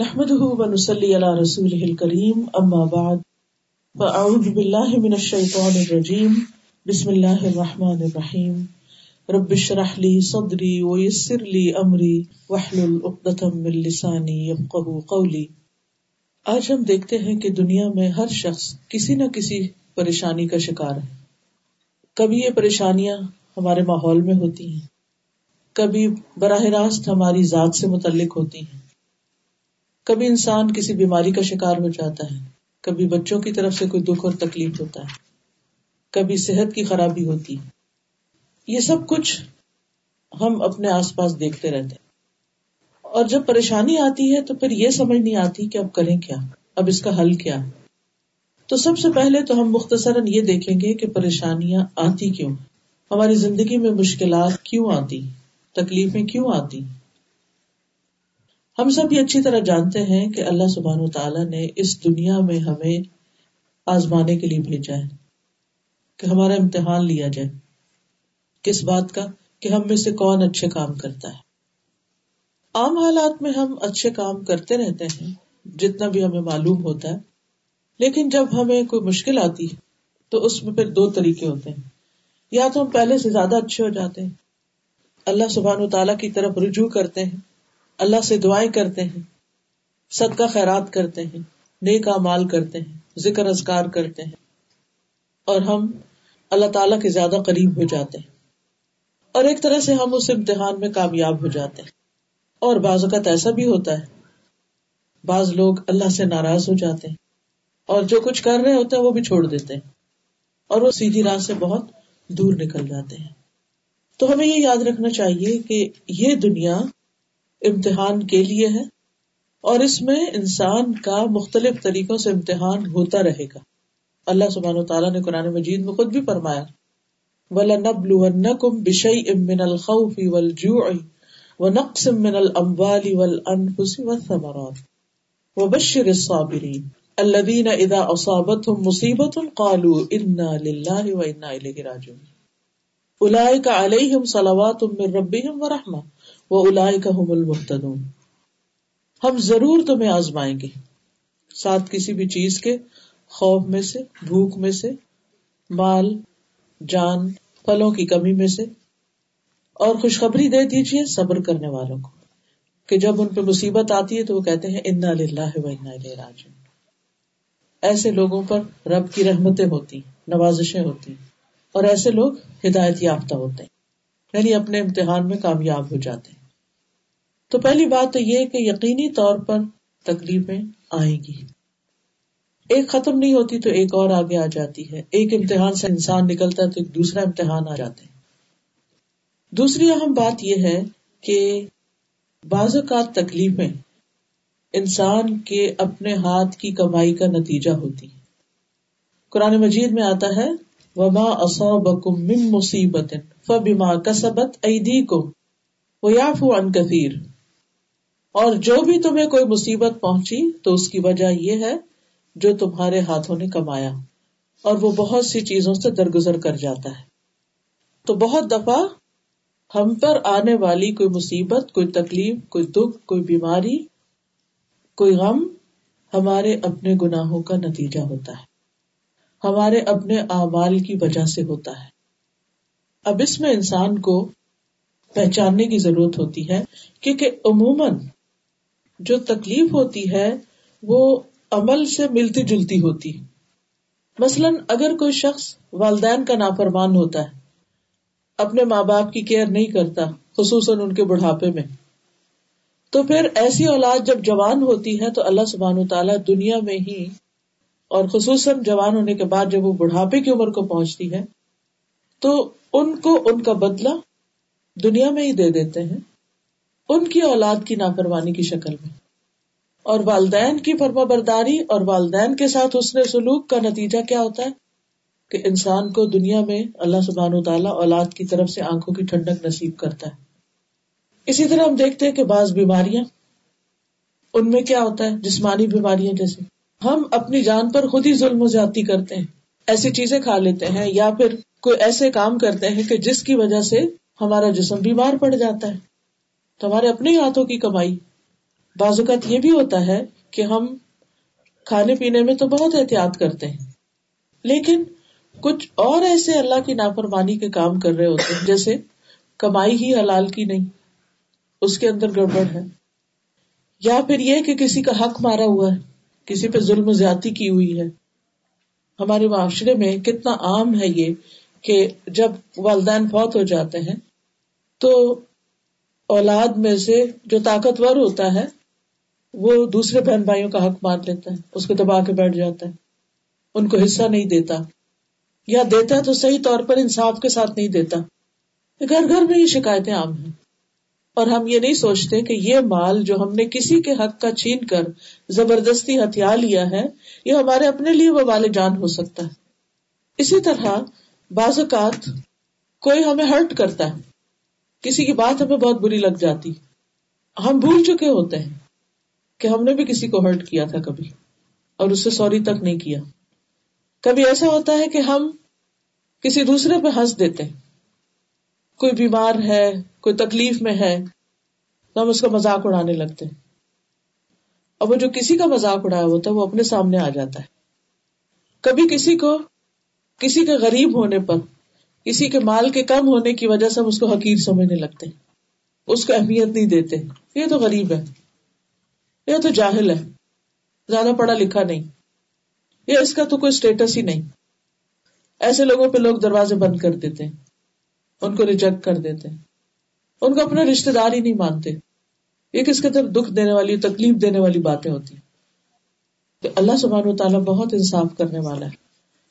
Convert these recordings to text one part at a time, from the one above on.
نحمده ونصلي على رسوله الكريم اما بعد فاعوذ بالله من الشيطان الرجيم، بسم الله الرحمن الرحيم. رب اشرح لي صدري ويسر لي امري واحلل عقدة من لساني يفقهوا قولي. آج ہم دیکھتے ہیں کہ دنیا میں ہر شخص کسی نہ کسی پریشانی کا شکار ہے۔ کبھی یہ پریشانیاں ہمارے ماحول میں ہوتی ہیں، کبھی براہ راست ہماری ذات سے متعلق ہوتی ہیں۔ کبھی انسان کسی بیماری کا شکار ہو جاتا ہے، کبھی بچوں کی طرف سے کوئی دکھ اور تکلیف ہوتا ہے، کبھی صحت کی خرابی ہوتی ہے۔ یہ سب کچھ ہم اپنے آس پاس دیکھتے رہتے ہیں۔ اور جب پریشانی آتی ہے تو پھر یہ سمجھ نہیں آتی کہ اب کریں کیا، اب اس کا حل کیا۔ تو سب سے پہلے تو ہم مختصراً یہ دیکھیں گے کہ پریشانیاں آتی کیوں۔ ہماری زندگی میں مشکلات کیوں آتی، تکلیفیں کیوں آتی؟ ہم سب یہ اچھی طرح جانتے ہیں کہ اللہ سبحان و تعالیٰ نے اس دنیا میں ہمیں آزمانے کے لیے بھیجا ہے، کہ ہمارا امتحان لیا جائے۔ کس بات کا؟ کہ ہم میں سے کون اچھے کام کرتا ہے۔ عام حالات میں ہم اچھے کام کرتے رہتے ہیں، جتنا بھی ہمیں معلوم ہوتا ہے۔ لیکن جب ہمیں کوئی مشکل آتی ہے، تو اس میں پھر دو طریقے ہوتے ہیں۔ یا تو ہم پہلے سے زیادہ اچھے ہو جاتے ہیں، اللہ سبحان و تعالیٰ کی طرف رجوع کرتے ہیں اللہ سے دعائیں کرتے ہیں، صدقہ خیرات کرتے ہیں، نیک مال کرتے ہیں، ذکر ازکار کرتے ہیں۔ اور ہم اللہ تعالی کے زیادہ قریب ہو جاتے ہیں۔ اور ایک طرح سے ہم اس امتحان میں کامیاب ہو جاتے ہیں۔ اور بعض اوقات ایسا بھی ہوتا ہے، بعض لوگ اللہ سے ناراض ہو جاتے ہیں۔ اور جو کچھ کر رہے ہوتے ہیں، وہ بھی چھوڑ دیتے ہیں۔ اور وہ سیدھی راہ سے بہت دور نکل جاتے ہیں۔ تو ہمیں یہ یاد رکھنا چاہیے کہ یہ دنیا امتحان کے لیے ہے اور اس میں انسان کا مختلف طریقوں سے امتحان ہوتا رہے گا۔ اللہ سبحان و تعالیٰ نے قرآن مجید میں خود بھی فرمایا، وَلَنَبْلُوَنَّكُمْ بِشَيْءٍ مِّنَ الْخَوْفِ وَالْجُوعِ وَنَقْصٍ مِّنَ الْأَمْوَالِ وَالْأَنفُسِ وَالثَّمَرَاتِ وَبَشِّرِ الصَّابِرِينَ الَّذِينَ إِذَا أَصَابَتْهُمْ مُصِيبَةٌ قَالُوا إِنَّا لِلَّهِ وَإِنَّا إِلَيْهِ رَاجِعُونَ۔ أُولَئِكَ عَلَيْهِمْ صَلَوَاتٌ مِّن رَّبِّهِمْ وَرَحْمَةٌ وہ الائی کا المحتدون ہم ضرور تمہیں آزمائیں گے۔ ساتھ کسی بھی چیز کے خوف میں سے، بھوک میں سے، مال، جان، پھلوں کی کمی میں سے۔ اور خوشخبری دے دیجیے صبر کرنے والوں کو۔ کہ جب ان پہ مصیبت آتی ہے تو وہ کہتے ہیں، انا للہ و انا راج ایسے لوگوں پر رب کی رحمتیں ہوتی نوازشیں ہوتی اور ایسے لوگ ہدایت یافتہ ہوتے ہیں۔ یعنی اپنے امتحان میں کامیاب ہو جاتے ہیں۔ تو پہلی بات تو یہ کہ یقینی طور پر تکلیفیں آئیں گی۔ ایک ختم نہیں ہوتی تو ایک اور آگے آ جاتی ہے۔ ایک امتحان سے انسان نکلتا ہے تو ایک دوسرا امتحان آ جاتے ہیں دوسری اہم بات یہ ہے کہ بعض اوقات تکلیفیں انسان کے اپنے ہاتھ کی کمائی کا نتیجہ ہوتی ہیں۔ قرآن مجید میں آتا ہے، وما اصابکم من مصیبت فبما کسبت ایدیکم ویعفو عن کثیر اور جو بھی تمہیں کوئی مصیبت پہنچی تو اس کی وجہ یہ ہے جو تمہارے ہاتھوں نے کمایا اور وہ بہت سی چیزوں سے درگزر کر جاتا ہے۔ تو بہت دفعہ ہم پر آنے والی کوئی مصیبت، کوئی تکلیف، کوئی دکھ، کوئی بیماری، کوئی غم ہمارے اپنے گناہوں کا نتیجہ ہوتا ہے۔ ہمارے اپنے اعمال کی وجہ سے ہوتا ہے۔ اب اس میں انسان کو پہچاننے کی ضرورت ہوتی ہے کیونکہ عموماً جو تکلیف ہوتی ہے، وہ عمل سے ملتی جلتی ہوتی مثلاً اگر کوئی شخص والدین کا نافرمان ہوتا ہے، اپنے ماں باپ کی کیئر نہیں کرتا، خصوصاً ان کے بڑھاپے میں، تو پھر ایسی اولاد جب جوان ہوتی ہے تو اللہ سبحان و تعالیٰ دنیا میں ہی، اور خصوصاً جوان ہونے کے بعد جب وہ بڑھاپے کی عمر کو پہنچتی ہے، تو ان کو ان کا بدلہ دنیا میں ہی دے دیتے ہیں۔ ان کی اولاد کی نافرمانی کی شکل میں۔ اور والدین کی فرما برداری اور والدین کے ساتھ اس نے سلوک کا نتیجہ کیا ہوتا ہے؟ کہ انسان کو دنیا میں اللہ سبحان و تعالیٰ اولاد کی طرف سے آنکھوں کی ٹھنڈک نصیب کرتا ہے۔ اسی طرح ہم دیکھتے ہیں کہ بعض بیماریاں، ان میں کیا ہوتا ہے؟ جسمانی بیماریاں جیسے۔ ہم اپنی جان پر خود ہی ظلم و زیادتی کرتے ہیں۔ ایسی چیزیں کھا لیتے ہیں یا پھر کوئی ایسے کام کرتے ہیں کہ جس کی وجہ سے ہمارا جسم بیمار پڑ جاتا ہے۔ تو ہمارے اپنے ہاتھوں کی کمائی۔ بعض اوقات یہ بھی ہوتا ہے کہ ہم کھانے پینے میں تو بہت احتیاط کرتے ہیں، لیکن کچھ اور ایسے اللہ کی نافرمانی کے کام کر رہے ہوتے ہیں، جیسے کمائی ہی حلال کی نہیں، اس کے اندر گڑبڑ ہے۔ یا پھر یہ کہ کسی کا حق مارا ہوا ہے، کسی پہ ظلم و زیادتی کی ہوئی ہے۔ ہمارے معاشرے میں کتنا عام ہے یہ کہ جب والدین فوت ہو جاتے ہیں تو اولاد میں سے جو طاقتور ہوتا ہے، وہ دوسرے بہن بھائیوں کا حق مان لیتا ہے، اس کو دبا کے بیٹھ جاتا ہے، ان کو حصہ نہیں دیتا۔ یا دیتا ہے تو صحیح طور پر انصاف کے ساتھ نہیں دیتا۔ گھر گھر میں یہ شکایتیں عام ہیں۔ اور ہم یہ نہیں سوچتے کہ یہ مال جو ہم نے کسی کے حق کا چھین کر زبردستی ہتھیار لیا ہے، یہ ہمارے اپنے لیے وہ والے جان ہو سکتا ہے۔ اسی طرح بعض اوقات کوئی ہمیں ہرٹ کرتا ہے۔ کسی کی بات ہمیں بہت بری لگ جاتی۔ ہم بھول چکے ہوتے ہیں کہ ہم نے بھی کسی کو ہرٹ کیا تھا کبھی اور اس سے سوری تک نہیں کیا۔ کبھی ایسا ہوتا ہے کہ ہم کسی دوسرے پہ ہنس دیتے ہیں۔ کوئی بیمار ہے، کوئی تکلیف میں ہے، تو ہم اس کا مذاق اڑانے لگتے ہیں۔ اور وہ جو کسی کا مذاق اڑایا ہوتا ہے وہ اپنے سامنے آ جاتا ہے۔ کبھی کسی کو، کسی کے غریب ہونے پر کسی کے مال کے کم ہونے کی وجہ سے ہم اس کو حقیر سمجھنے لگتے ہیں۔ اس کو اہمیت نہیں دیتے۔ یہ تو غریب ہے۔ یہ تو جاہل ہے۔ زیادہ پڑھا لکھا نہیں۔ یہ اس کا تو کوئی اسٹیٹس ہی نہیں۔ ایسے لوگوں پہ لوگ دروازے بند کر دیتے ہیں۔ ان کو ریجیکٹ کر دیتے ہیں۔ ان کو اپنا رشتے دار ہی نہیں مانتے۔ یہ کس کے طرف دکھ دینے والی، تکلیف دینے والی باتیں ہوتی ہیں۔ کہ اللہ سبحان و تعالیٰ بہت انصاف کرنے والا ہے۔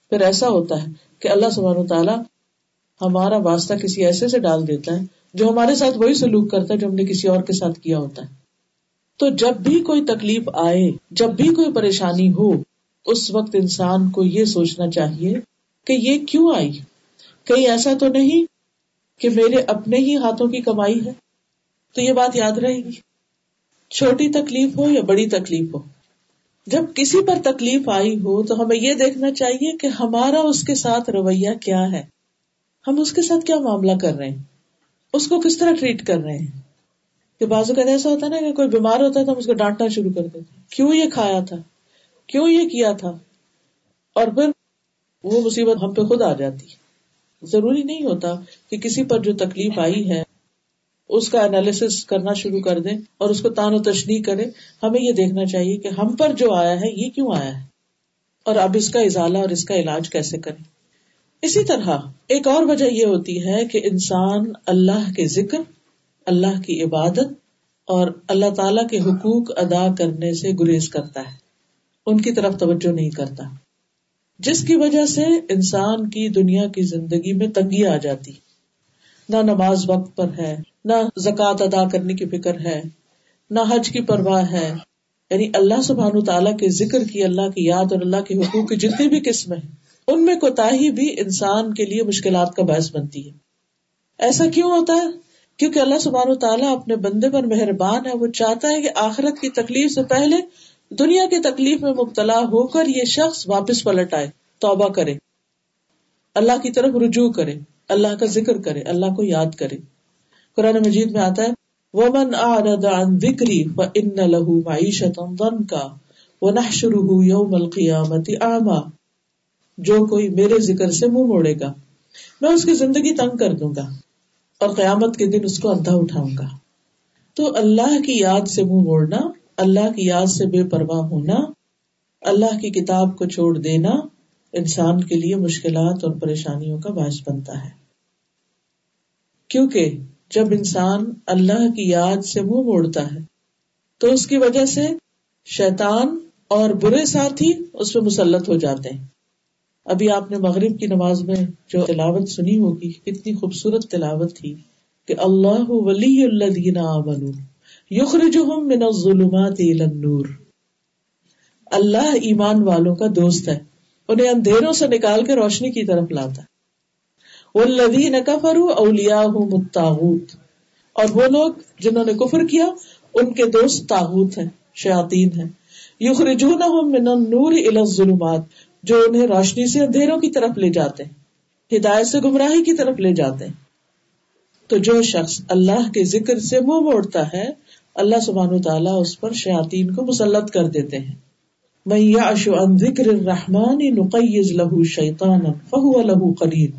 پھر ایسا ہوتا ہے کہ اللہ سبحان و تعالیٰ ہمارا واسطہ کسی ایسے سے ڈال دیتا ہے جو ہمارے ساتھ وہی سلوک کرتا ہے جو ہم نے کسی اور کے ساتھ کیا ہوتا ہے۔ تو جب بھی کوئی تکلیف آئے، جب بھی کوئی پریشانی ہو، اس وقت انسان کو یہ سوچنا چاہیے کہ یہ کیوں آئی؟ کہیں ایسا تو نہیں کہ میرے اپنے ہی ہاتھوں کی کمائی ہے؟ تو یہ بات یاد رہے گی۔ چھوٹی تکلیف ہو یا بڑی تکلیف ہو۔ جب کسی پر تکلیف آئی ہو، تو ہمیں یہ دیکھنا چاہیے کہ ہمارا اس کے ساتھ رویہ کیا ہے۔ ہم اس کے ساتھ کیا معاملہ کر رہے ہیں؟ اس کو کس طرح ٹریٹ کر رہے ہیں؟ کہ بازو کا ایسا ہوتا ہے نا کہ کوئی بیمار ہوتا ہے تو ہم اس کو ڈانٹنا شروع کر دیتے کیوں یہ کھایا تھا؟ کیوں یہ کیا تھا؟ اور پھر وہ مصیبت ہم پہ خود آ جاتی۔ ضروری نہیں ہوتا کہ کسی پر جو تکلیف آئی ہے، اس کا انالیس کرنا شروع کر دیں اور اس کو تان و تشنی کرے۔ ہمیں یہ دیکھنا چاہیے کہ ہم پر جو آیا ہے، یہ کیوں آیا ہے؟ اور اب اس کا ازالہ اور اس کا علاج کیسے کریں؟ اسی طرح ایک اور وجہ یہ ہوتی ہے کہ انسان اللہ کے ذکر، اللہ کی عبادت اور اللہ تعالی کے حقوق ادا کرنے سے گریز کرتا ہے۔ ان کی طرف توجہ نہیں کرتا۔ جس کی وجہ سے انسان کی دنیا کی زندگی میں تنگی آ جاتی۔ نہ نماز وقت پر ہے، نہ زکوٰۃ ادا کرنے کی فکر ہے، نہ حج کی پرواہ ہے۔ یعنی اللہ سبحان تعالیٰ کے ذکر کی، اللہ کی یاد اور اللہ کے حقوق کی جتنی بھی قسم ہے ان میں کوتا بھی انسان کے لیے مشکلات کا باعث بنتی ہے۔ ایسا کیوں ہوتا ہے؟ کیونکہ اللہ سبحان تعالیٰ اپنے بندے پر مہربان ہے، وہ چاہتا ہے کہ آخرت کی تکلیف سے پہلے دنیا کی تکلیف میں مبتلا ہو کر یہ شخص واپس پلٹ آئے، توبہ کرے۔ اللہ کی طرف رجوع کرے، اللہ کا ذکر کرے، اللہ کو یاد کرے۔ قرآن مجید میں آتا ہے، ومن اعرض عن ذکری فان له معیشتا ضنکا ونحشره یوم القیامت اعما جو کوئی میرے ذکر سے منہ موڑے گا، میں اس کی زندگی تنگ کر دوں گا اور قیامت کے دن اس کو اندھا اٹھاؤں گا۔ تو اللہ کی یاد سے منہ موڑنا، اللہ کی یاد سے بے پرواہ ہونا، اللہ کی کتاب کو چھوڑ دینا انسان کے لیے مشکلات اور پریشانیوں کا باعث بنتا ہے۔ کیونکہ جب انسان اللہ کی یاد سے منہ موڑتا ہے، تو اس کی وجہ سے شیطان اور برے ساتھی اس پہ مسلط ہو جاتے ہیں۔ ابھی آپ نے مغرب کی نماز میں جو تلاوت سنی ہوگی، کتنی خوبصورت تلاوت تھی کہ اللہ ولی اللہ یخرجہم من الظلمات الى النور۔ اللہ ایمان والوں کا دوست ہے، انہیں اندھیروں سے نکال کے روشنی کی طرف لاتا ہے۔ والذین کفروا اولیاءهم الطاغوت۔ اور وہ لوگ جنہوں نے کفر کیا، ان کے دوست تاغوت ہیں، شیاطین ہیں۔ یخرجونہم من النور الى الظلمات۔ جو انہیں روشنی سے اندھیروں کی طرف لے جاتے ہیں، ہدایت سے گمراہی کی طرف لے جاتے ہیں۔ تو جو شخص اللہ کے ذکر سے منہ موڑتا ہے، اللہ سبحان و تعالیٰ اس پر شیاتین کو مسلط کر دیتے ہیں۔ میں یعش عن ذکر الرحمن نقیز له شیطانا فهو له قرین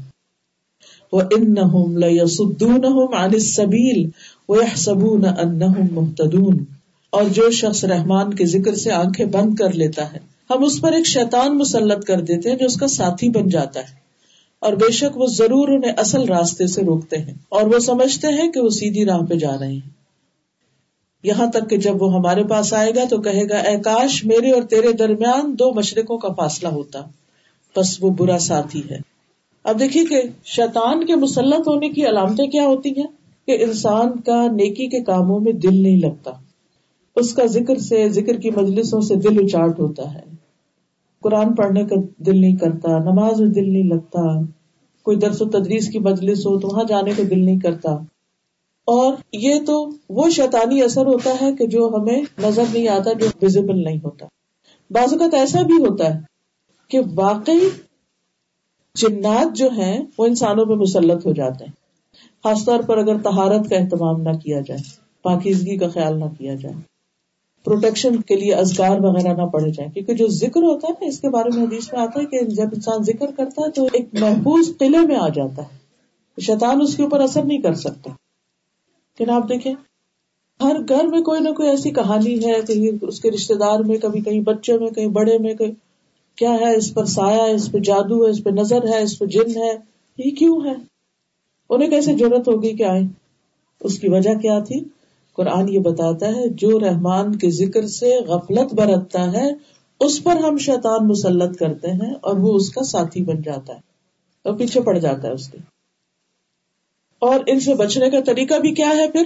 وَإِنَّهُمْ لَيَصُدُّونَهُمْ عَنِ السَّبِيلِ وَيَحْسَبُونَ أَنَّهُمْ مُهْتَدُونَ۔ اور جو شخص رحمان کے ذکر سے آنکھیں بند کر لیتا ہے ہم اس پر ایک شیطان مسلط کر دیتے ہیں جو اس کا ساتھی بن جاتا ہے۔ اور بے شک وہ ضرور انہیں اصل راستے سے روکتے ہیں اور وہ سمجھتے ہیں کہ وہ سیدھی راہ پہ جا رہے ہیں۔ یہاں تک کہ جب وہ ہمارے پاس آئے گا تو کہے گا، اے کاش میرے اور تیرے درمیان دو مشرقوں کا فاصلہ ہوتا۔ بس وہ برا ساتھی ہے۔ اب دیکھیے کہ شیطان کے مسلط ہونے کی علامتیں کیا ہوتی ہیں کہ انسان کا نیکی کے کاموں میں دل نہیں لگتا۔ اس کا ذکر سے، ذکر کی مجلسوں سے دل اچاٹ ہوتا ہے۔ قرآن پڑھنے کا دل نہیں کرتا، نماز میں دل نہیں لگتا، کوئی درس و تدریس کی مجلس ہو تو وہاں جانے کا دل نہیں کرتا۔ اور یہ تو وہ شیطانی اثر ہوتا ہے کہ جو ہمیں نظر نہیں آتا، جو ویزیبل نہیں ہوتا۔ بعض اوقات ایسا بھی ہوتا ہے کہ واقعی جنات جو ہیں، وہ انسانوں پہ مسلط ہو جاتے ہیں۔ خاص طور پر اگر تہارت کا اہتمام نہ کیا جائے، پاکیزگی کا خیال نہ کیا جائے۔ پروٹیکشن کے لیے ازگار وغیرہ نہ پڑے جائیں۔ کیونکہ جو ذکر ہوتا ہے نا، اس کے بارے میں حدیث میں آتا ہے کہ جب انسان ذکر کرتا ہے تو ایک محفوظ قلعے میں آ جاتا ہے۔ شیطان اس کے اوپر اثر نہیں کر سکتا۔ لیکن آپ دیکھیں، ہر گھر میں کوئی نہ کوئی ایسی کہانی ہے کہیں اس کے رشتے دار میں، کبھی کہیں بچے میں، کہیں بڑے میں کہیں کیا ہے، اس پر سایہ ہے، اس پہ جادو ہے، اس پہ نظر ہے، اس پہ جن ہے۔ یہ کیوں ہے؟ انہیں کیسے ضرورت ہوگی کہ آئے اس کی وجہ کیا تھی؟ قرآن یہ بتاتا ہے، جو رحمان کے ذکر سے غفلت برتتا ہے، اس پر ہم شیطان مسلط کرتے ہیں اور وہ اس کا ساتھی بن جاتا ہے اور پیچھے پڑ جاتا ہے اس کے۔ اور ان سے بچنے کا طریقہ بھی کیا ہے پھر؟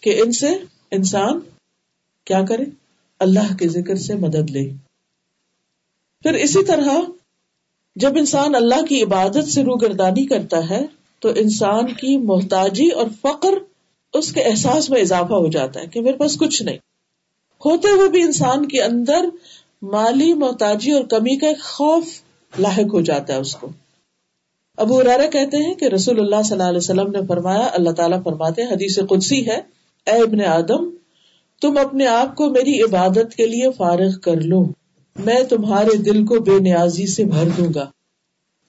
کہ ان سے انسان کیا کرے؟ اللہ کے ذکر سے مدد لے۔ پھر اسی طرح جب انسان اللہ کی عبادت سے روگردانی کرتا ہے، تو انسان کی محتاجی اور فقر اس کے احساس میں اضافہ ہو جاتا ہے کہ میرے پاس کچھ نہیں۔ ہوتے ہوئے بھی انسان کے اندر مالی محتاجی اور کمی کا ایک خوف لاحق ہو جاتا ہے اس کو۔ ابو ارارا کہتے ہیں کہ رسول اللہ صلی اللہ علیہ وسلم نے فرمایا، اللہ تعالیٰ فرماتے حدیث قدسی ہے، اے ابن آدم، تم اپنے آپ کو میری عبادت کے لیے فارغ کر لو۔ میں تمہارے دل کو بے نیازی سے بھر دوں گا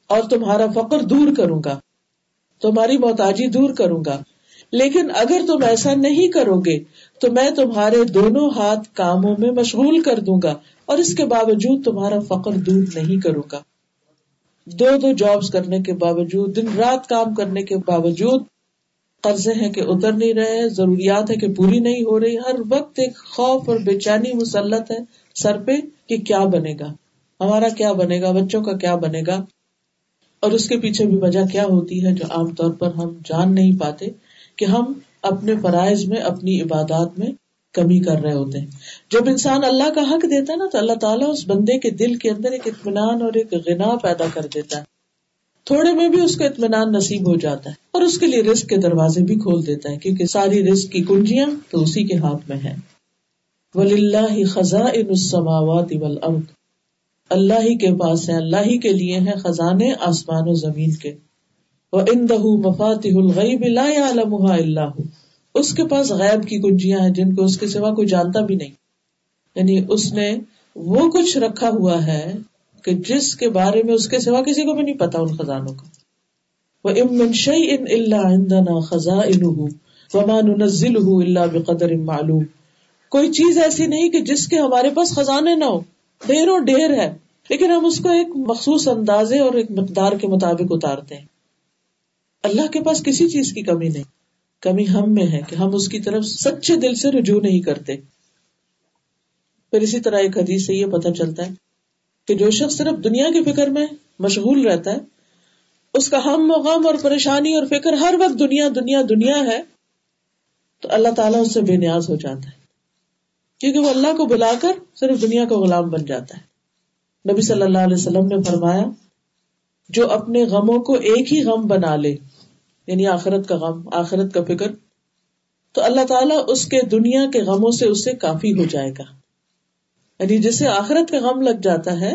اور تمہارا فقر دور کروں گا، تمہاری محتاجی دور کروں گا۔ لیکن اگر تم ایسا نہیں کرو گے، تو میں تمہارے دونوں ہاتھ کاموں میں مشغول کر دوں گا، اور اس کے باوجود تمہارا فخر دور نہیں کروں گا۔ دو دو جابس کرنے کے باوجود، دن رات کام کرنے کے باوجود، قرضے ہیں کہ اتر نہیں رہے، ضروریات ہے کہ پوری نہیں ہو رہی، ہر وقت ایک خوف اور بے چینی مسلط ہے سر پہ کہ کیا بنے گا۔ ہمارا کیا بنے گا؟ بچوں کا کیا بنے گا؟ اور اس کے پیچھے بھی وجہ کیا ہوتی ہے جو عام طور پر ہم جان نہیں پاتے؟ کہ ہم اپنے فرائض میں، اپنی عبادات میں کمی کر رہے ہوتے ہیں۔ جب انسان اللہ کا حق دیتا ہے نا، تو اللہ تعالیٰ اس بندے کے دل کے اندر ایک اطمینان اور ایک غنا پیدا کر دیتا ہے۔ تھوڑے میں بھی اس کو اطمینان نصیب ہو جاتا ہے اور اس کے لیے رسک کے دروازے بھی کھول دیتا ہے، کیونکہ ساری رسک کی کنجیاں تو اسی کے ہاتھ میں ہے ولی اللہ خزاں السماوات والارض اللہ ہی کے پاس ہے اللہ ہی کے لیے ہیں خزانے آسمان و زمین کے۔ الغیب لا يعلمها الا هو۔ اس کے پاس غیب کی کنجیاں ہیں جن کو اس کے سوا کوئی جانتا بھی نہیں۔ یعنی اس نے وہ کچھ رکھا ہوا ہے کہ جس کے بارے میں اس کے سوا کسی کو بھی نہیں پتا ان خزانوں کا۔ وہ امن شعی ان اللہ عندنا خزاں ومان نزل اللہ بقدر معلوم۔ کوئی چیز ایسی نہیں کہ جس کے ہمارے پاس خزانے نہ ہو۔ ڈھیروں ڈھیر ہے۔ لیکن ہم اس کو ایک مخصوص اندازے اور ایک مقدار کے مطابق اتارتے ہیں۔ اللہ کے پاس کسی چیز کی کمی نہیں۔ کمی ہم میں ہے کہ ہم اس کی طرف سچے دل سے رجوع نہیں کرتے۔ پھر اسی طرح ایک حدیث سے یہ پتا چلتا ہے کہ جو شخص صرف دنیا کی فکر میں مشغول رہتا ہے، اس کا ہم و غم اور پریشانی اور فکر ہر وقت دنیا دنیا دنیا ہے، تو اللہ تعالیٰ اس سے بے نیاز ہو جاتا ہے۔ کیونکہ وہ اللہ کو بلا کر صرف دنیا کا غلام بن جاتا ہے۔ نبی صلی اللہ علیہ وسلم نے فرمایا، جو اپنے غموں کو ایک ہی غم بنا لے یعنی آخرت کا غم، آخرت کا فکر، تو اللہ تعالیٰ اس کے دنیا کے غموں سے اسے کافی ہو جائے گا۔ یعنی جسے آخرت کا غم لگ جاتا ہے،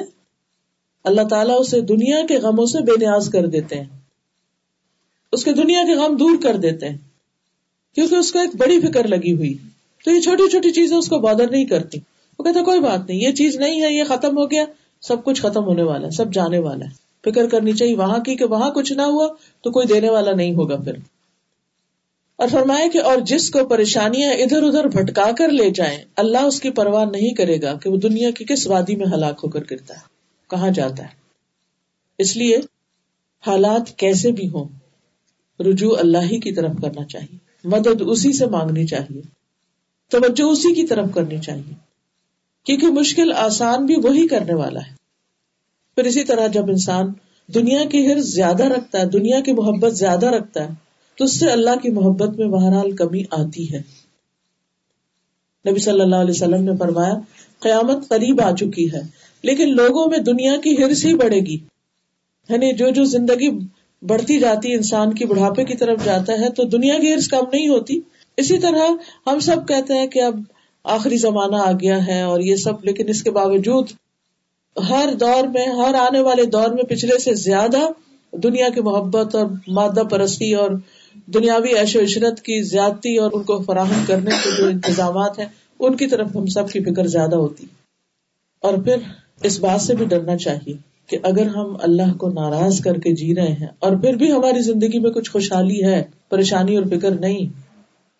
اللہ تعالیٰ اسے دنیا کے غموں سے بے نیاز کر دیتے ہیں۔ اس کے دنیا کے غم دور کر دیتے ہیں، کیونکہ اس کو ایک بڑی فکر لگی ہوئی۔ تو یہ چھوٹی چھوٹی چیزیں اس کو بادر نہیں کرتی۔ وہ کہتا کوئی بات نہیں، یہ چیز نہیں ہے، یہ ختم ہو گیا، سب کچھ ختم ہونے والا ہے، سب جانے والا ہے۔ فکر کرنی چاہیے، وہاں کی کہ وہاں کچھ نہ ہوا تو کوئی دینے والا نہیں ہوگا پھر۔ اور فرمایا کہ اور جس کو پریشانیاں ادھر ادھر بھٹکا کر لے جائیں، اللہ اس کی پرواہ نہیں کرے گا کہ وہ دنیا کی کس وادی میں ہلاک ہو کر گرتا ہے، کہاں جاتا ہے۔ اس لیے حالات کیسے بھی ہوں، رجوع اللہ ہی کی طرف کرنا چاہیے، مدد اسی سے مانگنی چاہیے، توجہ اسی کی طرف کرنی چاہیے، کیونکہ مشکل آسان بھی وہی کرنے والا ہے۔ پھر اسی طرح جب انسان دنیا کی ہر زیادہ رکھتا ہے، دنیا کی محبت زیادہ رکھتا ہے، تو اس سے اللہ کی محبت میں بہرحال کمی آتی ہے۔ نبی صلی اللہ علیہ وسلم نے فرمایا، قیامت قریب آ چکی ہے، لیکن لوگوں میں دنیا کی ہرس ہی بڑھے گی۔ یعنی جو جو زندگی بڑھتی جاتی، انسان کی بڑھاپے کی طرف جاتا ہے، تو دنیا کی ہرس کم نہیں ہوتی۔ اسی طرح ہم سب کہتے ہیں کہ اب آخری زمانہ آ گیا ہے اور یہ سب، لیکن اس کے باوجود ہر دور میں، ہر آنے والے دور میں پچھلے سے زیادہ دنیا کی محبت اور مادہ پرستی اور دنیاوی عیش و عشرت کی زیادتی اور ان کو فراہم کرنے کے جو انتظامات ہیں، ان کی طرف ہم سب کی فکر زیادہ ہوتی۔ اور پھر اس بات سے بھی ڈرنا چاہیے کہ اگر ہم اللہ کو ناراض کر کے جی رہے ہیں اور پھر بھی ہماری زندگی میں کچھ خوشحالی ہے، پریشانی اور فکر نہیں،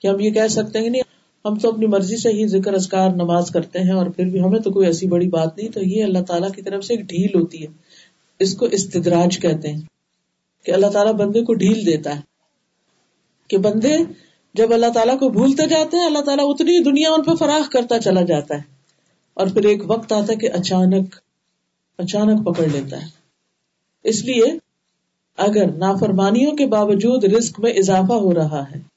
کہ ہم یہ کہہ سکتے ہیں نہیں ہم تو اپنی مرضی سے ہی ذکر ازکار نماز کرتے ہیں اور پھر بھی ہمیں تو کوئی ایسی بڑی بات نہیں تو یہ اللہ تعالیٰ کی طرف سے ایک ڈھیل ہوتی ہے۔ اس کو استدراج کہتے ہیں کہ اللہ تعالیٰ بندے کو ڈھیل دیتا ہے کہ بندے جب اللہ تعالیٰ کو بھولتے جاتے ہیں اللہ تعالیٰ اتنی دنیا ان پہ فراخ کرتا چلا جاتا ہے اور پھر ایک وقت آتا ہے کہ اچانک اچانک پکڑ لیتا ہے۔ اس لیے اگر نافرمانیوں کے باوجود رسک میں اضافہ ہو رہا ہے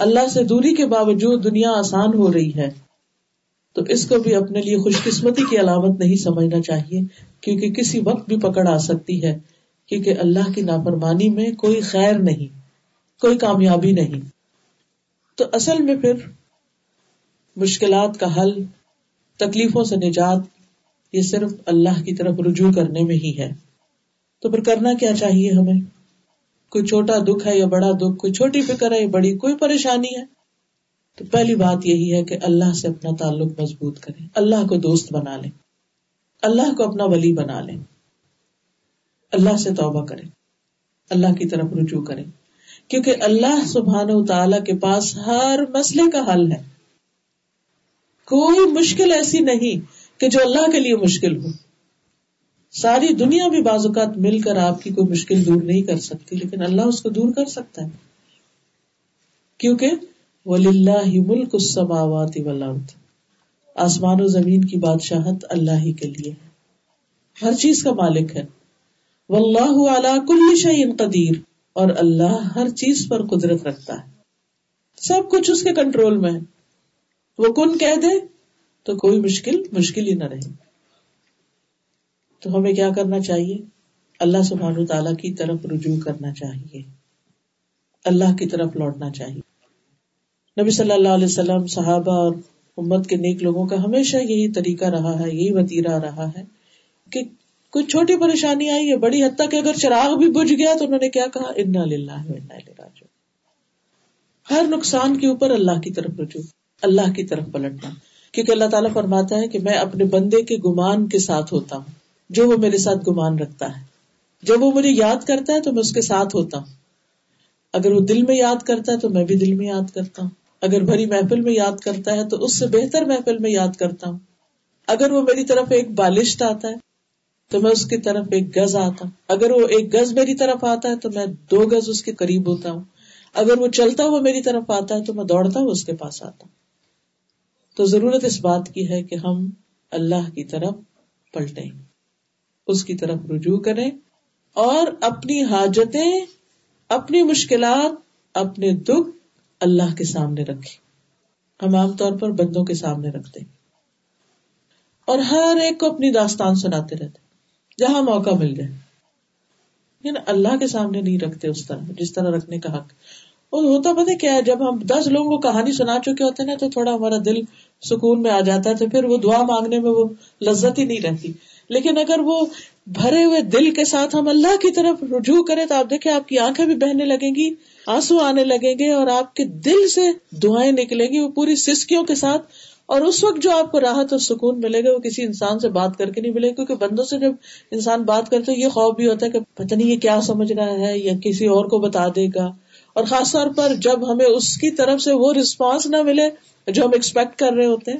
اللہ سے دوری کے باوجود دنیا آسان ہو رہی ہے۔ تو اس کو بھی اپنے لیے خوش قسمتی کی علامت نہیں سمجھنا چاہیے، کیونکہ کسی وقت بھی پکڑ آ سکتی ہے، کیونکہ اللہ کی نافرمانی میں کوئی خیر نہیں، کوئی کامیابی نہیں۔ تو اصل میں پھر مشکلات کا حل، تکلیفوں سے نجات، یہ صرف اللہ کی طرف رجوع کرنے میں ہی ہے۔ تو پھر کرنا کیا چاہیے ہمیں؟ کوئی چھوٹا دکھ ہے یا بڑا دکھ، کوئی چھوٹی فکر ہے یا بڑی، کوئی پریشانی ہے۔ تو پہلی بات یہی ہے کہ اللہ سے اپنا تعلق مضبوط کرے اللہ کو دوست بنا لے اللہ کو اپنا ولی بنا لے اللہ سے توبہ کرے اللہ کی طرف رجوع کرے کیونکہ اللہ سبحان و تعالی کے پاس ہر مسئلے کا حل ہے۔ کوئی مشکل ایسی نہیں کہ جو اللہ کے لیے مشکل ہو۔ ساری دنیا بھی بعض اوقات مل کر آپ کی کوئی مشکل دور نہیں کر سکتی، لیکن اللہ اس کو دور کر سکتا ہے۔ کیونکہ ملک السماوات والارض آسمان و زمین کی بادشاہت اللہ ہی کے لیے۔ ہے ہر چیز کا مالک ہے۔ واللہ علی کل شیء قدیر اور اللہ ہر چیز پر قدرت رکھتا ہے۔ سب کچھ اس کے کنٹرول میں ہے۔ وہ کن کہہ دے تو کوئی مشکل مشکل ہی نہ رہے۔ تو ہمیں کیا کرنا چاہیے؟ اللہ سبحان تعالیٰ کی طرف رجوع کرنا چاہیے۔ اللہ کی طرف لوٹنا چاہیے۔ نبی صلی اللہ علیہ وسلم، صحابہ اور امت کے نیک لوگوں کا ہمیشہ یہی طریقہ رہا ہے، یہی وتیرا رہا ہے کہ کوئی چھوٹی پریشانی آئی ہے بڑی حد تک اگر چراغ بھی بجھ گیا تو انہوں نے کیا کہا؟ انا راجو ہر نقصان کے اوپر اللہ کی طرف رجوع، اللہ کی طرف پلٹنا۔ کیونکہ اللہ تعالیٰ فرماتا ہے کہ میں اپنے بندے کے گمان کے ساتھ ہوتا ہوں۔ جو وہ میرے ساتھ گمان رکھتا ہے۔ جب وہ مجھے یاد کرتا ہے تو میں اس کے ساتھ ہوتا ہوں۔ اگر وہ دل میں یاد کرتا ہے تو میں بھی دل میں یاد کرتا ہوں۔ اگر بھری محفل میں یاد کرتا ہے تو اس سے بہتر محفل میں یاد کرتا ہوں۔ اگر وہ میری طرف ایک بالشت آتا ہے تو میں اس کی طرف ایک گز آتا ہوں۔ اگر وہ ایک گز میری طرف آتا ہے تو میں دو گز اس کے قریب ہوتا ہوں۔ اگر وہ چلتا ہوا میری طرف آتا ہے تو میں دوڑتا ہوں اس کے پاس آتا ہوں۔ تو ضرورت اس بات کی ہے کہ ہم اللہ کی طرف پلٹیں۔ اس کی طرف رجوع کریں اور اپنی حاجتیں، اپنی مشکلات، اپنے دکھ اللہ کے سامنے رکھے ہم عام طور پر بندوں کے سامنے رکھتے اور ہر ایک کو اپنی داستان سناتے رہتے جہاں موقع مل جائے۔ یعنی اللہ کے سامنے نہیں رکھتے اس طرح، جس طرح رکھنے کا حق۔ اور ہوتا پتہ کیا ہے، جب ہم دس لوگوں کو کہانی سنا چکے ہوتے ہیں نا، تو تھوڑا ہمارا دل سکون میں آ جاتا ہے، تو پھر وہ دعا مانگنے میں وہ لذت ہی نہیں رہتی۔ لیکن اگر وہ بھرے ہوئے دل کے ساتھ ہم اللہ کی طرف رجوع کریں تو آپ دیکھیں آپ کی آنکھیں بھی بہنے لگیں گی، آنسو آنے لگیں گے اور آپ کے دل سے دعائیں نکلیں گی، وہ پوری سسکیوں کے ساتھ۔ اور اس وقت جو آپ کو راحت اور سکون ملے گا، وہ کسی انسان سے بات کر کے نہیں ملے گا، کیونکہ بندوں سے جب انسان بات کرتے یہ خوف بھی ہوتا ہے کہ پتہ نہیں یہ کیا سمجھ رہا ہے یا کسی اور کو بتا دے گا۔ اور خاص طور پر جب ہمیں اس کی طرف سے وہ رسپانس نہ ملے جو ہم ایکسپیکٹ کر رہے ہوتے ہیں۔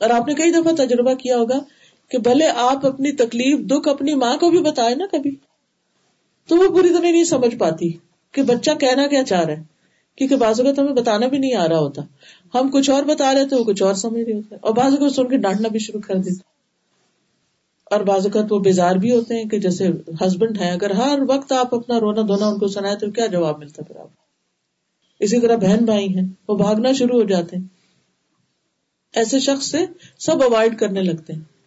اور آپ نے کئی دفعہ تجربہ کیا ہوگا کہ بھلے آپ اپنی تکلیف، دکھ اپنی ماں کو بھی بتائے نا کبھی۔ تو وہ پوری طرح نہیں سمجھ پاتی کہ بچہ کہنا کیا چاہ رہا ہے۔ کیونکہ بعض اوقات ہمیں بتانا بھی نہیں آ رہا ہوتا۔ ہم کچھ اور بتا رہے تھے وہ کچھ اور سمجھ رہے ہوتے اور بعض اوقات سن کے ڈانٹنا بھی شروع کر دیتے اور بعض اوقات وہ بیزار بھی ہوتے ہیں کہ جیسے ہسبینڈ ہے اگر ہر وقت آپ اپنا رونا دھونا ان کو سنائے تو کیا جواب ملتا پھر آپ اسی طرح بہن بھائی ہیں، وہ بھاگنا شروع ہو جاتے ہیں۔ ایسے شخص سے سب اوائڈ کرنے لگتے ہیں۔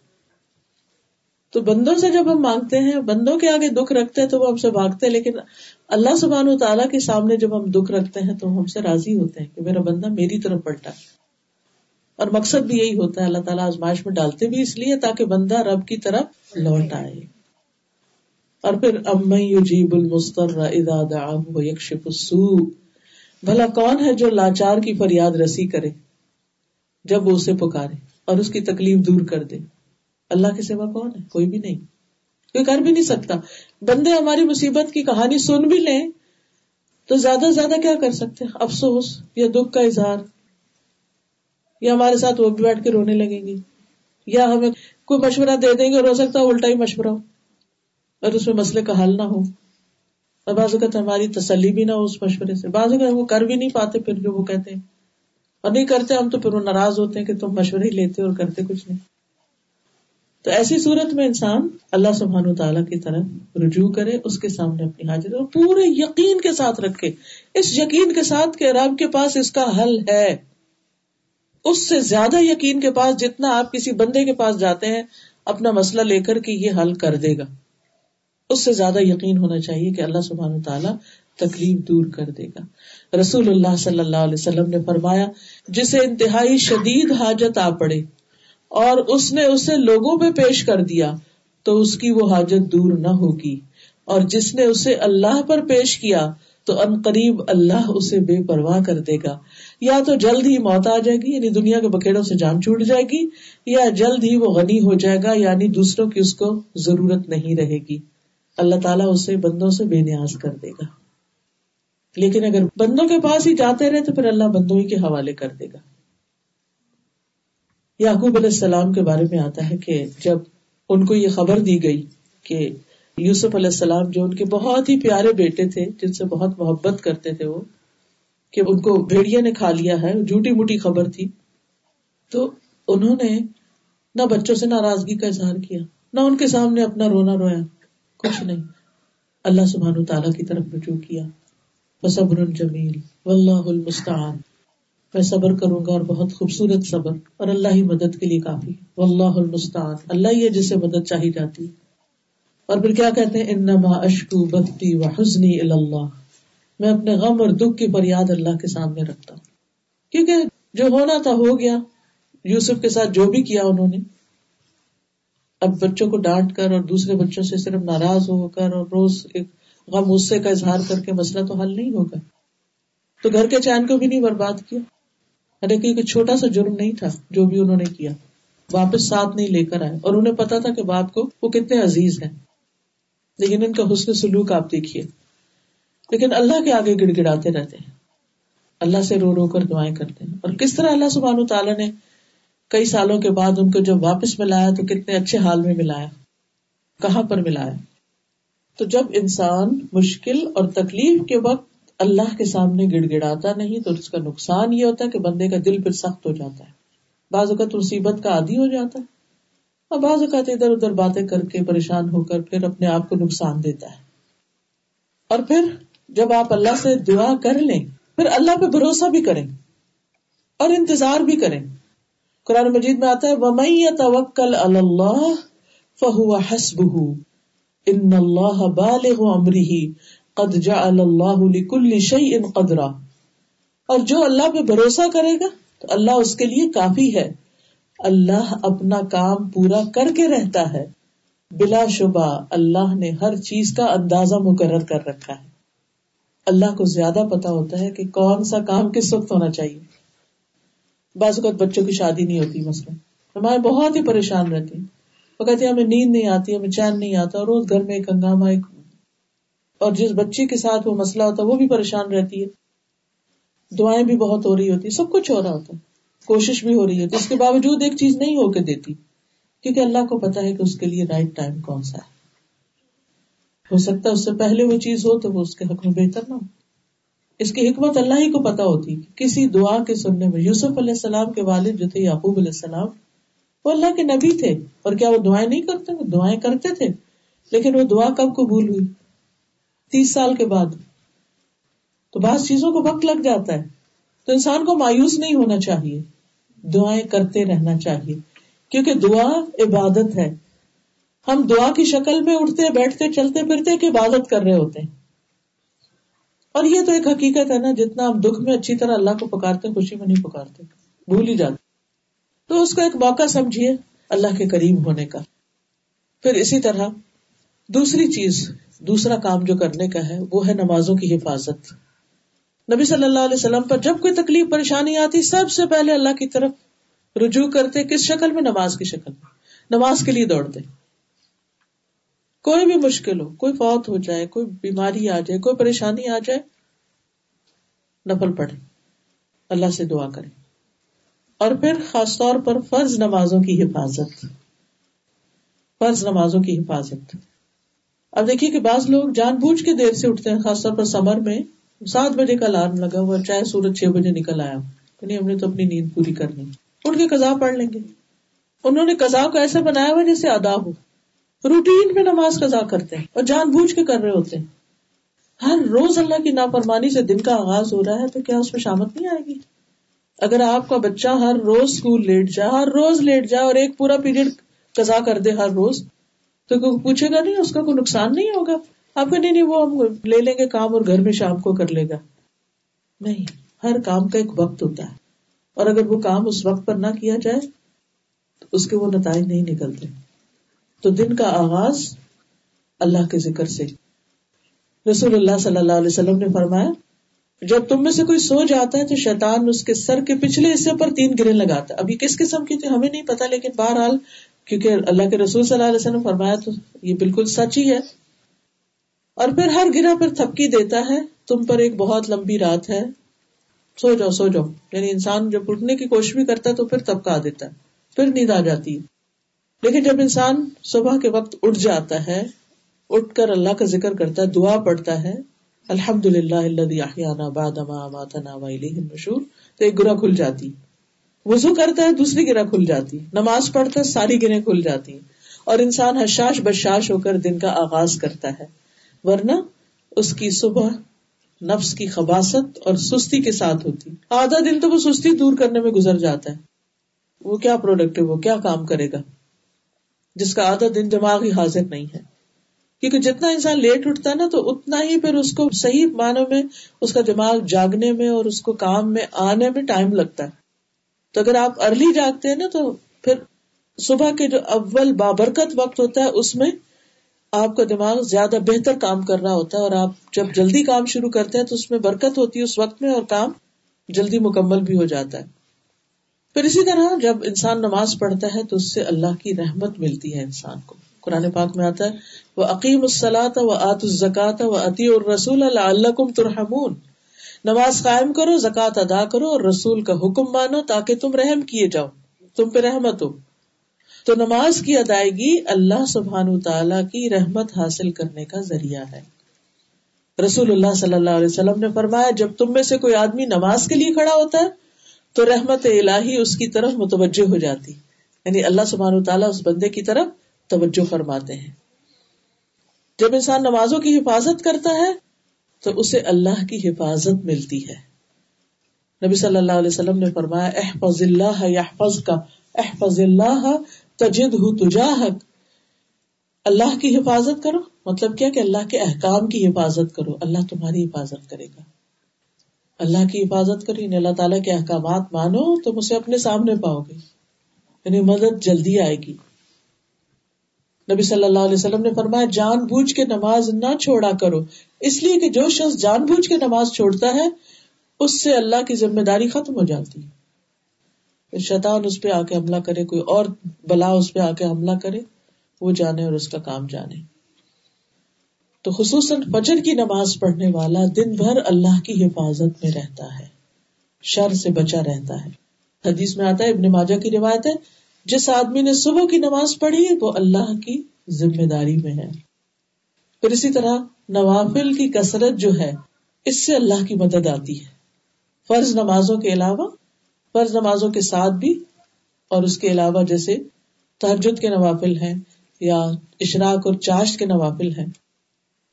تو بندوں سے جب ہم مانگتے ہیں، بندوں کے آگے دکھ رکھتے ہیں تو وہ ہم سے بھاگتے ہیں، لیکن اللہ سبحان و تعالیٰ کے سامنے جب ہم دکھ رکھتے ہیں تو ہم سے راضی ہوتے ہیں کہ میرا بندہ میری طرف پلٹا۔ اور مقصد بھی یہی ہوتا ہے، اللہ تعالیٰ آزمائش میں ڈالتے بھی اس لیے تاکہ بندہ رب کی طرف لوٹ آئے۔ اور پھر ام یجیب المستر اذا دعاه السوء۔ بھلا کون ہے جو لاچار کی فریاد رسی کرے، جب وہ اسے پکارے اور اس کی تکلیف دور کر دے۔ اللہ کے سوا کون ہے؟ کوئی بھی نہیں۔ کوئی کر بھی نہیں سکتا۔ بندے ہماری مصیبت کی کہانی سن بھی لیں تو زیادہ سے زیادہ کیا کر سکتے افسوس یا دکھ کا اظہار۔ یا ہمارے ساتھ وہ بھی بیٹھ کے رونے لگیں گے یا ہمیں کوئی مشورہ دے دیں گے اور ہو سکتا ہے الٹا ہی مشورہ ہو۔ اور اس میں مسئلے کا حل نہ ہو۔ اور بعض اوقات ہماری تسلی بھی نہ ہو اس مشورے سے۔ بعض اوقات وہ کر بھی نہیں پاتے پھر جو وہ کہتے ہیں۔ اور نہیں کرتے ہم تو پھر وہ ناراض ہوتے ہیں کہ تم مشورے ہی لیتے اور کرتے کچھ نہیں۔ تو ایسی صورت میں انسان اللہ سبحان تعالیٰ کی طرف رجوع کرے، اس کے سامنے اپنی حاضر اور پورے یقین کے ساتھ رکھے۔ اس یقین کے ساتھ کہ رب کے پاس اس کا حل ہے۔ اس سے زیادہ یقین کے پاس جتنا آپ کسی بندے کے پاس جاتے ہیں، اپنا مسئلہ لے کر کے یہ حل کر دے گا۔ اس سے زیادہ یقین ہونا چاہیے کہ اللہ سبحان تعالیٰ تکلیف دور کر دے گا۔ رسول اللہ صلی اللہ علیہ وسلم نے فرمایا، جسے انتہائی شدید حاجت آ پڑے اور اس نے اسے لوگوں پہ پیش کر دیا تو اس کی وہ حاجت دور نہ ہوگی۔ اور جس نے اسے اللہ پر پیش کیا تو ان قریب اللہ اسے بے پرواہ کر دے گا۔ یا تو جلد ہی موت آ جائے گی یعنی دنیا کے بکیڑوں سے جان چھوٹ جائے گی، یا جلد ہی وہ غنی ہو جائے گا یعنی دوسروں کی اس کو ضرورت نہیں رہے گی۔ اللہ تعالیٰ اسے بندوں سے بے نیاز کر دے گا۔ لیکن اگر بندوں کے پاس ہی جاتے رہے تو پھر اللہ بندوں ہی کے حوالے کر دے گا۔ یعقوب علیہ السلام کے بارے میں آتا ہے کہ جب ان کو یہ خبر دی گئی کہ یوسف علیہ السلام جو ان کے بہت ہی پیارے بیٹے تھے، جن سے بہت محبت کرتے تھے وہ، کہ ان کو بھیڑیا نے کھا لیا ہے، جھوٹی موٹی خبر تھی، تو انہوں نے نہ بچوں سے ناراضگی کا اظہار کیا، نہ ان کے سامنے اپنا رونا رویا، کچھ نہیں۔ اللہ سبحان تعالیٰ کی طرف رجوع کیا۔ صبر جمیل واللہ المستعان۔ میں صبر کروں گا اور بہت خوبصورت صبر اور اللہ ہی مدد کے لیے کافی واللہ المستعان۔ اللہ ہی ہے جسے مدد چاہی جاتی۔ اور پھر کیا کہتے ہیں؟ انما اشکو بدتی و حزنی اللہ میں اپنے غم اور دکھ کی فریاد اللہ کے سامنے رکھتا ہوں۔ کیونکہ جو ہونا تھا ہو گیا۔ یوسف کے ساتھ جو بھی کیا انہوں نے۔ اب بچوں کو ڈانٹ کر اور دوسرے بچوں سے صرف ناراض ہو کر اور روز ایک غم غصے کا اظہار کر کے مسئلہ تو حل نہیں ہوگا۔ تو گھر کے چین کو بھی نہیں برباد کیا۔ ارے کہ چھوٹا سا جرم نہیں تھا جو بھی انہوں نے کیا۔ واپس ساتھ نہیں لے کر آئے۔ اور انہیں پتا تھا کہ باپ کو وہ کتنے عزیز ہیں۔ لیکن ان کا حسن سلوک آپ دیکھیے۔ لیکن اللہ کے آگے گڑ گڑاتے رہتے ہیں۔ اللہ سے رو رو کر دعائیں کرتے ہیں۔ اور کس طرح اللہ سبحان و تعالیٰ نے کئی سالوں کے بعد ان کو جب واپس ملایا تو کتنے اچھے حال میں ملایا۔ کہاں پر ملایا؟ تو جب انسان مشکل اور تکلیف کے وقت اللہ کے سامنے گڑ گڑاتا نہیں تو اس کا نقصان یہ ہوتا ہے کہ بندے کا دل پھر سخت ہو جاتا ہے۔ بعض اوقات مصیبت کا عادی ہو جاتا ہے۔ اور بعض اوقات ادھر ادھر باتیں کر کے پریشان ہو کر پھر اپنے آپ کو نقصان دیتا ہے۔ اور پھر جب آپ اللہ سے دعا کر لیں، پھر اللہ پہ بھروسہ بھی کریں اور انتظار بھی کریں۔ قرآن مجید میں آتا ہے ومئی توکل اللہ فہو حسب ان اللہ بالغ امره قد جعل اللہ لكل شيء قدرا۔ اور جو اللہ پہ بھروسہ کرے گا، تو اللہ اس کے لیے کافی ہے۔ اللہ اپنا کام پورا کر کے رہتا ہے۔ بلا شبہ اللہ نے ہر چیز کا اندازہ مقرر کر رکھا ہے۔ اللہ کو زیادہ پتا ہوتا ہے کہ کون سا کام کس وقت ہونا چاہیے۔ بعض اوقات بچوں کی شادی نہیں ہوتی مثلاً ہمارے بہت ہی پریشان رہتی وہ کہتے ہمیں نیند نہیں آتی، ہمیں چین نہیں آتا، اور روز گھر میں ایک ہنگامہ، ایک اور جس بچے کے ساتھ وہ مسئلہ ہوتا ہے، وہ بھی پریشان رہتی ہے۔ دعائیں بھی بہت ہو رہی ہوتی سب کچھ ہو رہا ہوتا ہے۔ کوشش بھی ہو رہی ہوتی اس کے باوجود ایک چیز نہیں ہو کے دیتی، کیونکہ اللہ کو پتا ہے کہ اس کے لیے رائٹ ٹائم کون سا ہے۔ ہو سکتا ہے اس سے پہلے وہ چیز ہو تو وہ اس کے حق میں بہتر نہ ہو۔ اس کی حکمت اللہ ہی کو پتا ہوتی کسی دعا کے سننے میں، یوسف علیہ السلام کے والد جو تھے، یعقوب علیہ السلام، وہ اللہ کے نبی تھے۔ اور کیا وہ دعائیں نہیں کرتے؟ دعائیں کرتے تھے، لیکن وہ دعا کب قبول ہوئی؟ تیس سال کے بعد۔ تو بعض چیزوں کو وقت لگ جاتا ہے۔ تو انسان کو مایوس نہیں ہونا چاہیے۔ دعائیں کرتے رہنا چاہیے۔ کیونکہ دعا عبادت ہے۔ ہم دعا کی شکل میں اٹھتے، بیٹھتے، چلتے، پھرتے کہ عبادت کر رہے ہوتے ہیں۔ اور یہ تو ایک حقیقت ہے نا، جتنا ہم دکھ میں اچھی طرح اللہ کو پکارتے خوشی میں نہیں پکارتے۔ بھول ہی جاتے۔ تو اس کو ایک موقع سمجھیے، اللہ کے قریب ہونے کا۔ پھر اسی طرح دوسری چیز دوسرا کام جو کرنے کا ہے وہ ہے نمازوں کی حفاظت۔ نبی صلی اللہ علیہ وسلم پر جب کوئی تکلیف، پریشانی آتی، سب سے پہلے اللہ کی طرف رجوع کرتے کس شکل میں؟ نماز کی شکل میں۔ نماز کے لیے دوڑتے۔ کوئی بھی مشکل ہو، کوئی فوت ہو جائے، کوئی بیماری آ جائے، کوئی پریشانی آ جائے، نفل پڑھے اللہ سے دعا کرے اور پھر خاص طور پر فرض نمازوں کی حفاظت۔ فرض نمازوں کی حفاظت۔ اب دیکھیے کہ بعض لوگ جان بوجھ کے دیر سے اٹھتے ہیں، خاص طور پر سمر میں۔ سات بجے کا الارم لگا ہوا، چاہے سورج چھ بجے نکل آیا نہیں، ہم نے تو اپنی نیند پوری کرنی۔ اٹھ کے قزا پڑھ لیں گے۔ انہوں نے قزا کو ایسا بنایا ہوا جیسے ادا ہو۔ روٹین میں نماز قزا کرتے ہیں اور جان بوجھ کے کر رہے ہوتے ہیں۔ ہر روز اللہ کی نافرمانی سے دن کا آغاز ہو رہا ہے تو کیا اس میں شامت نہیں آئے گی؟ اگر آپ کا بچہ ہر روز اسکول لیٹ جائے، ہر روز لیٹ جائے اور ایک پورا پیریڈ قزا کر دے ہر روز تو کوئی پوچھے گا نہیں، اس کا کوئی نقصان نہیں ہوگا۔ آپ کو نہیں نہیں، وہ ہم لے لیں گے کام اور گھر میں شام کو کر لے گا۔ نہیں، ہر کام کا ایک وقت ہوتا ہے۔ اور اگر وہ کام اس وقت پر نہ کیا جائے، تو اس کے وہ نتائج نہیں نکلتے۔ تو دن کا آغاز اللہ کے ذکر سے۔ رسول اللہ صلی اللہ علیہ وسلم نے فرمایا، جب تم میں سے کوئی سو جاتا ہے تو شیطان اس کے سر کے پچھلے حصے پر تین گرے لگاتا ہے۔ اب یہ کس قسم کی تھی؟ ہمیں نہیں پتا، لیکن بہرحال کیونکہ اللہ کے رسول صلی اللہ علیہ وسلم فرمایا تو یہ بالکل سچ ہی ہے۔ اور پھر ہر گرا پر تھپکی دیتا ہے، تم پر ایک بہت لمبی رات ہے۔ سو جاؤ سو جاؤ۔ یعنی انسان جب اٹھنے کی کوشش بھی کرتا ہے تو پھر تھپکا دیتا ہے، پھر نیند آ جاتی ہے۔ لیکن جب انسان صبح کے وقت اٹھ جاتا ہے، اٹھ کر اللہ کا ذکر کرتا ہے، دعا پڑھتا ہے الحمد للہ مشہور تو ایک گرا کھل جاتی۔ وزو کرتا ہے، دوسری گرا کھل جاتی نماز پڑھتا ہے، ساری گریں کھل جاتی اور انسان حشاش بشاش ہو کر دن کا آغاز کرتا ہے۔ ورنہ اس کی صبح نفس کی خباست اور سستی کے ساتھ ہوتی۔ آدھا دن تو وہ سستی دور کرنے میں گزر جاتا ہے۔ وہ کیا پروڈکٹیو وہ کیا کام کرے گا؟ جس کا آدھا دن دماغ ہی حاضر نہیں ہے۔ کیونکہ جتنا انسان لیٹ اٹھتا ہے نا، تو اتنا ہی پھر اس کو صحیح معنوں میں، اس کا دماغ جاگنے میں اور اس کو کام میں آنے میں ٹائم لگتا ہے۔ تو اگر آپ ارلی جاگتے ہیں نا تو پھر صبح کے جو اول بابرکت وقت ہوتا ہے، اس میں آپ کا دماغ زیادہ بہتر کام کر رہا ہوتا ہے اور آپ جب جلدی کام شروع کرتے ہیں تو اس میں برکت ہوتی ہے اس وقت میں اور کام جلدی مکمل بھی ہو جاتا ہے۔ پھر اسی طرح جب انسان نماز پڑھتا ہے تو اس سے اللہ کی رحمت ملتی ہے انسان کو۔ قرآن پاک میں آتا ہے وہ عقیم السلاط و آت الزکات و عطی الرسول اللہ ترحمون نماز قائم کرو زکات ادا کرو اور رسول کا حکم مانو تاکہ تم رحم کیے جاؤ، تم پہ رحمت ہو۔ تو نماز کی ادائیگی اللہ سبحان تعالی کی رحمت حاصل کرنے کا ذریعہ ہے۔ رسول اللہ صلی اللہ علیہ وسلم نے فرمایا، جب تم میں سے کوئی آدمی نماز کے لیے کھڑا ہوتا ہے، تو رحمت الہی اس کی طرف متوجہ ہو جاتی۔ یعنی اللہ سبحانہ تعالیٰ اس بندے کی طرف توجہ فرماتے ہیں۔ جب انسان نمازوں کی حفاظت کرتا ہے تو اسے اللہ کی حفاظت ملتی ہے۔ نبی صلی اللہ علیہ وسلم نے فرمایا، احفظ اللہ یحفظ کا احفظ اللہ تجد تجاہک۔ اللہ کی حفاظت کرو مطلب کیا کہ اللہ کے احکام کی حفاظت کرو۔ اللہ تمہاری حفاظت کرے گا۔ اللہ کی حفاظت کرو یعنی اللہ تعالیٰ کے احکامات مانو تو اسے اپنے سامنے پاؤ گے۔ یعنی مدد جلدی آئے گی۔ نبی صلی اللہ علیہ وسلم نے فرمایا، جان بوجھ کے نماز نہ چھوڑا کرو۔ اس لیے کہ جو شخص جان بوجھ کے نماز چھوڑتا ہے، اس سے اللہ کی ذمہ داری ختم ہو جاتی ہے۔ شیطان اس پہ آ کے حملہ کرے، کوئی اور بلا اس پہ آ کے حملہ کرے، وہ جانے اور اس کا کام جانے۔ تو خصوصاً فجر کی نماز پڑھنے والا دن بھر اللہ کی حفاظت میں رہتا ہے، شر سے بچا رہتا ہے۔ حدیث میں آتا ہے، ابن ماجہ کی روایت ہے جس آدمی نے صبح کی نماز پڑھی وہ اللہ کی ذمہ داری میں ہے۔ پھر اسی طرح نوافل کی کثرت جو ہے، اس سے اللہ کی مدد آتی ہے۔ فرض نمازوں کے علاوہ، فرض نمازوں کے ساتھ بھی، اور اس کے علاوہ جیسے تحجد کے نوافل ہیں، یا اشراق اور چاشت کے نوافل ہیں۔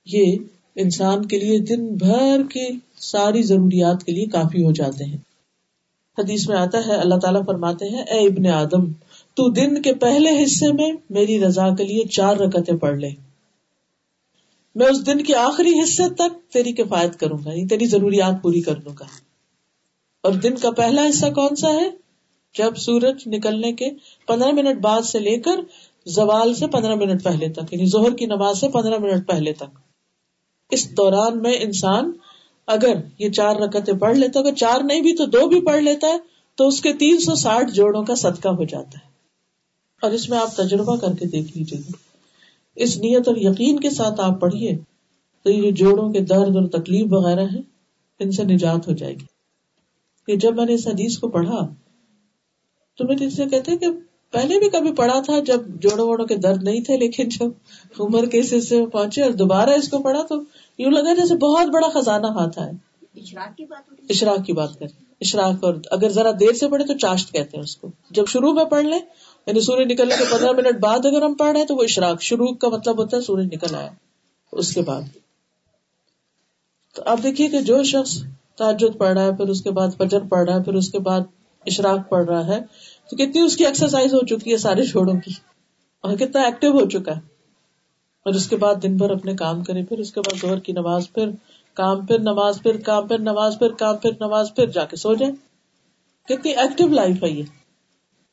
یہ انسان کے لیے دن بھر کی ساری ضروریات کے لیے کافی ہو جاتے ہیں۔ حدیث میں آتا ہے، اللہ تعالیٰ فرماتے ہیں، اے ابن آدم تو دن کے پہلے حصے میں میری رضا کے لیے چار رکتیں پڑھ لے۔ میں اس دن کے آخری حصے تک تیری کفایت کروں گا یعنی تیری ضروریات پوری کر لوں گا۔ اور دن کا پہلا حصہ کون سا ہے؟ جب سورج نکلنے کے پندرہ منٹ بعد سے لے کر زوال سے پندرہ منٹ پہلے تک یعنی زہر کی نماز سے پندرہ منٹ پہلے تک۔ اس دوران میں انسان اگر یہ چار رکتیں پڑھ لیتا، اگر چار نہیں بھی تو دو بھی پڑھ لیتا ہے تو اس کے تین سو ساٹھ جوڑوں کا صدقہ ہو جاتا ہے۔ اور اس میں آپ تجربہ کر کے دیکھ لیجیے گا۔ اس نیت اور یقین کے ساتھ آپ پڑھیے تو یہ جوڑوں کے درد اور تکلیف وغیرہ ہے ان سے نجات ہو جائے گی۔ کہ جب میں نے اس حدیث کو پڑھا تو میرے سے کہتے کہ پہلے بھی کبھی پڑھا تھا جب جوڑوں ووڑوں کے درد نہیں تھے لیکن جب عمر کے اس حصے میں پہنچے اور دوبارہ اس کو پڑھا تو یوں لگا جیسے بہت بڑا خزانہ ہاتھ آئے اشراق کی بات کریں اشراق اور اگر ذرا دیر سے پڑھے تو چاشت کہتے ہیں اس کو۔ جب شروع میں پڑھ لیں یعنی سورج نکلنے کے پندرہ منٹ بعد اگر ہم پڑھ رہے ہیں تو وہ اشراق، شروع کا مطلب ہوتا ہے سورج نکل آیا، اس کے بعد۔ تو آپ دیکھیے کہ جو شخص تعجد پڑھ رہا ہے، پھر اس کے بعد فجر پڑھ رہا ہے، پھر اس کے بعد اشراق پڑھ رہا ہے، تو کتنی اس کی ایکسرسائز ہو چکی ہے سارے چھوڑوں کی؟ اور کتنا ایکٹیو ہو چکا ہے۔ اور اس کے بعد دن بھر اپنے کام کرے، پھر اس کے بعد زور کی نماز، پھر کام، پھر نماز، پھر کام، پھر نماز، پھر کام، پھر نماز، پھر جا کے سو جائے۔ کتنی ایکٹیو لائف ہے یہ۔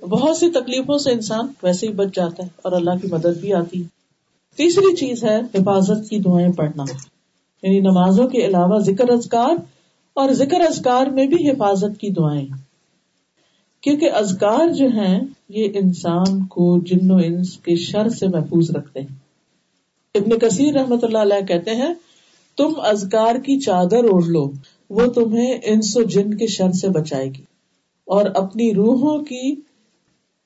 بہت سی تکلیفوں سے انسان ویسے ہی بچ جاتا ہے اور اللہ کی مدد بھی آتی ہے۔ تیسری چیز ہے حفاظت کی دعائیں پڑھنا۔ یعنی نمازوں کے علاوہ ذکر ازکار اور ذکر ازکار میں بھی حفاظت کی دعائیں۔ کیونکہ ازکار جو ہیں، یہ انسان کو جن و انس کے شر سے محفوظ رکھتے ہیں۔ ابن کثیر رحمت اللہ علیہ کہتے ہیں، تم ازکار کی چادر اوڑھ لو، وہ تمہیں انس و جن کے شر سے بچائے گی۔ اور اپنی روحوں کی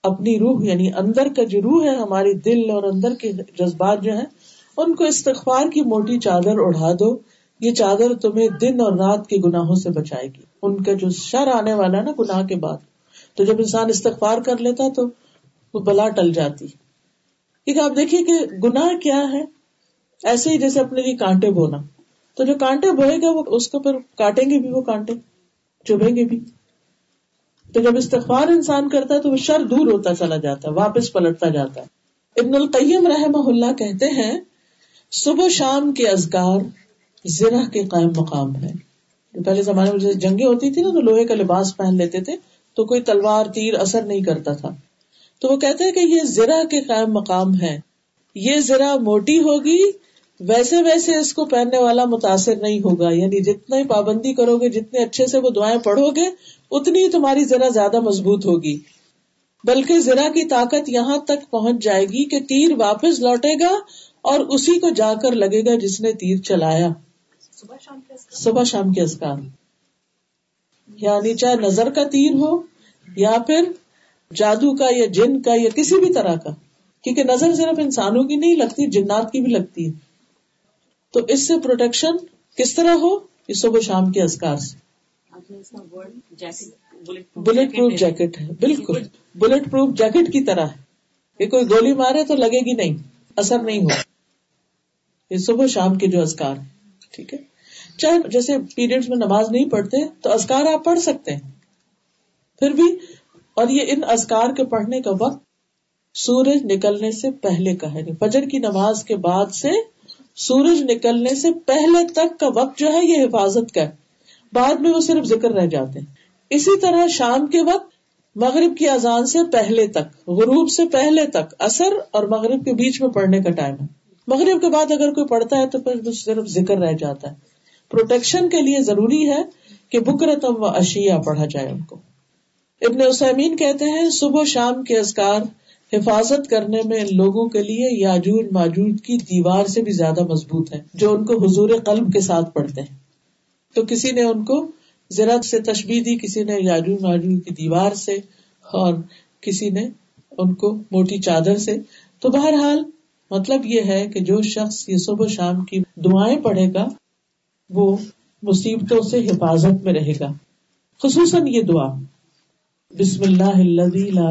اپنی روح یعنی اندر کا جو روح ہے، ہماری دل اور اندر کے جذبات جو ہیں، ان کو استغفار کی موٹی چادر اڑا دو۔ یہ چادر تمہیں دن اور رات کے گناہوں سے بچائے گی۔ ان کا جو شر آنے والا ہے نا، گناہ کے بعد۔ تو جب انسان استغفار کر لیتا تو وہ بلا ٹل جاتی۔ کیونکہ آپ دیکھیے کہ گناہ کیا ہے۔ ایسے ہی جیسے اپنے لیے کانٹے بونا۔ تو جو کانٹے بوئے گا، وہ اس کو پھر کاٹیں گے بھی وہ کانٹے، چبھیں گے بھی۔ تو جب استغفار انسان کرتا ہے تو وہ شر دور ہوتا چلا جاتا ہے، واپس پلٹتا جاتا ہے۔ ابن القیم رحم اللہ کہتے ہیں، صبح شام کے ازگار زرہ کے قائم مقام ہے پہلے زمانے میں جیسے جنگیں ہوتی تھی نا، تو لوہے کا لباس پہن لیتے تھے، تو کوئی تلوار، تیر اثر نہیں کرتا تھا۔ تو وہ کہتے ہیں کہ یہ زرہ کے قائم مقام ہے یہ زرہ موٹی ہوگی، ویسے ویسے اس کو پہننے والا متاثر نہیں ہوگا۔ یعنی جتنا پابندی کرو گے، جتنے اچھے سے وہ دعائیں پڑھو گے اتنی تمہاری ذرا زیادہ مضبوط ہوگی۔ بلکہ ذرا کی طاقت یہاں تک پہنچ جائے گی کہ تیر واپس لوٹے گا اور اسی کو جا کر لگے گا جس نے تیر چلایا۔ صبح شام کے اسکار یعنی چاہے نظر کا تیر ہو یا پھر جادو کا یا جن کا یا کسی بھی طرح کا۔ کیونکہ نظر صرف انسانوں کی نہیں لگتی، جنات کی بھی لگتی ہے۔ تو اس سے پروٹیکشن کس طرح ہو؟ یہ صبح شام کے ازکار سے۔ بلٹ پروف جیکٹ ہے، بالکل. بلٹ پروف جیکٹ کی طرح ہے. یہ کوئی گولی مارے تو لگے گی نہیں. اثر نہیں ہو یہ صبح شام کے جو ازکار ٹھیک ہے؟ چاہے جیسے پیریڈ میں نماز نہیں پڑھتے، تو ازکار آپ پڑھ سکتے ہیں. پھر بھی، اور یہ ان ازکار کے پڑھنے کا وقت سورج نکلنے سے پہلے کا ہے. یعنی فجر کی نماز کے بعد سے سورج نکلنے سے پہلے تک کا وقت جو ہے، یہ حفاظت کا ہے. بعد میں وہ صرف ذکر رہ جاتے ہیں۔ اسی طرح شام کے وقت مغرب کی اذان سے پہلے تک، غروب سے پہلے تک اثر اور مغرب کے بیچ میں پڑھنے کا ٹائم ہے۔ مغرب کے بعد اگر کوئی پڑھتا ہے تو پھر صرف ذکر رہ جاتا ہے۔ پروٹیکشن کے لیے ضروری ہے کہ بکرتم و اشیا پڑھا جائے ان کو۔ ابن اسمین کہتے ہیں، صبح شام کے ازکار حفاظت کرنے میں ان لوگوں کے لیے یاجوج ماجوج کی دیوار سے بھی زیادہ مضبوط ہے جو ان کو حضور قلب کے ساتھ پڑھتے ہیں۔ تو کسی نے ان کو زراعت سے تشبیح دی، کسی نے یاجو ماجو کی دیوار سے اور کسی نے ان کو موٹی چادر سے۔ تو بہرحال مطلب یہ ہے کہ جو شخص یہ صبح شام کی دعائیں پڑھے گا، وہ مصیبتوں سے حفاظت میں رہے گا۔ خصوصاً یہ دعا، بسم اللہ لا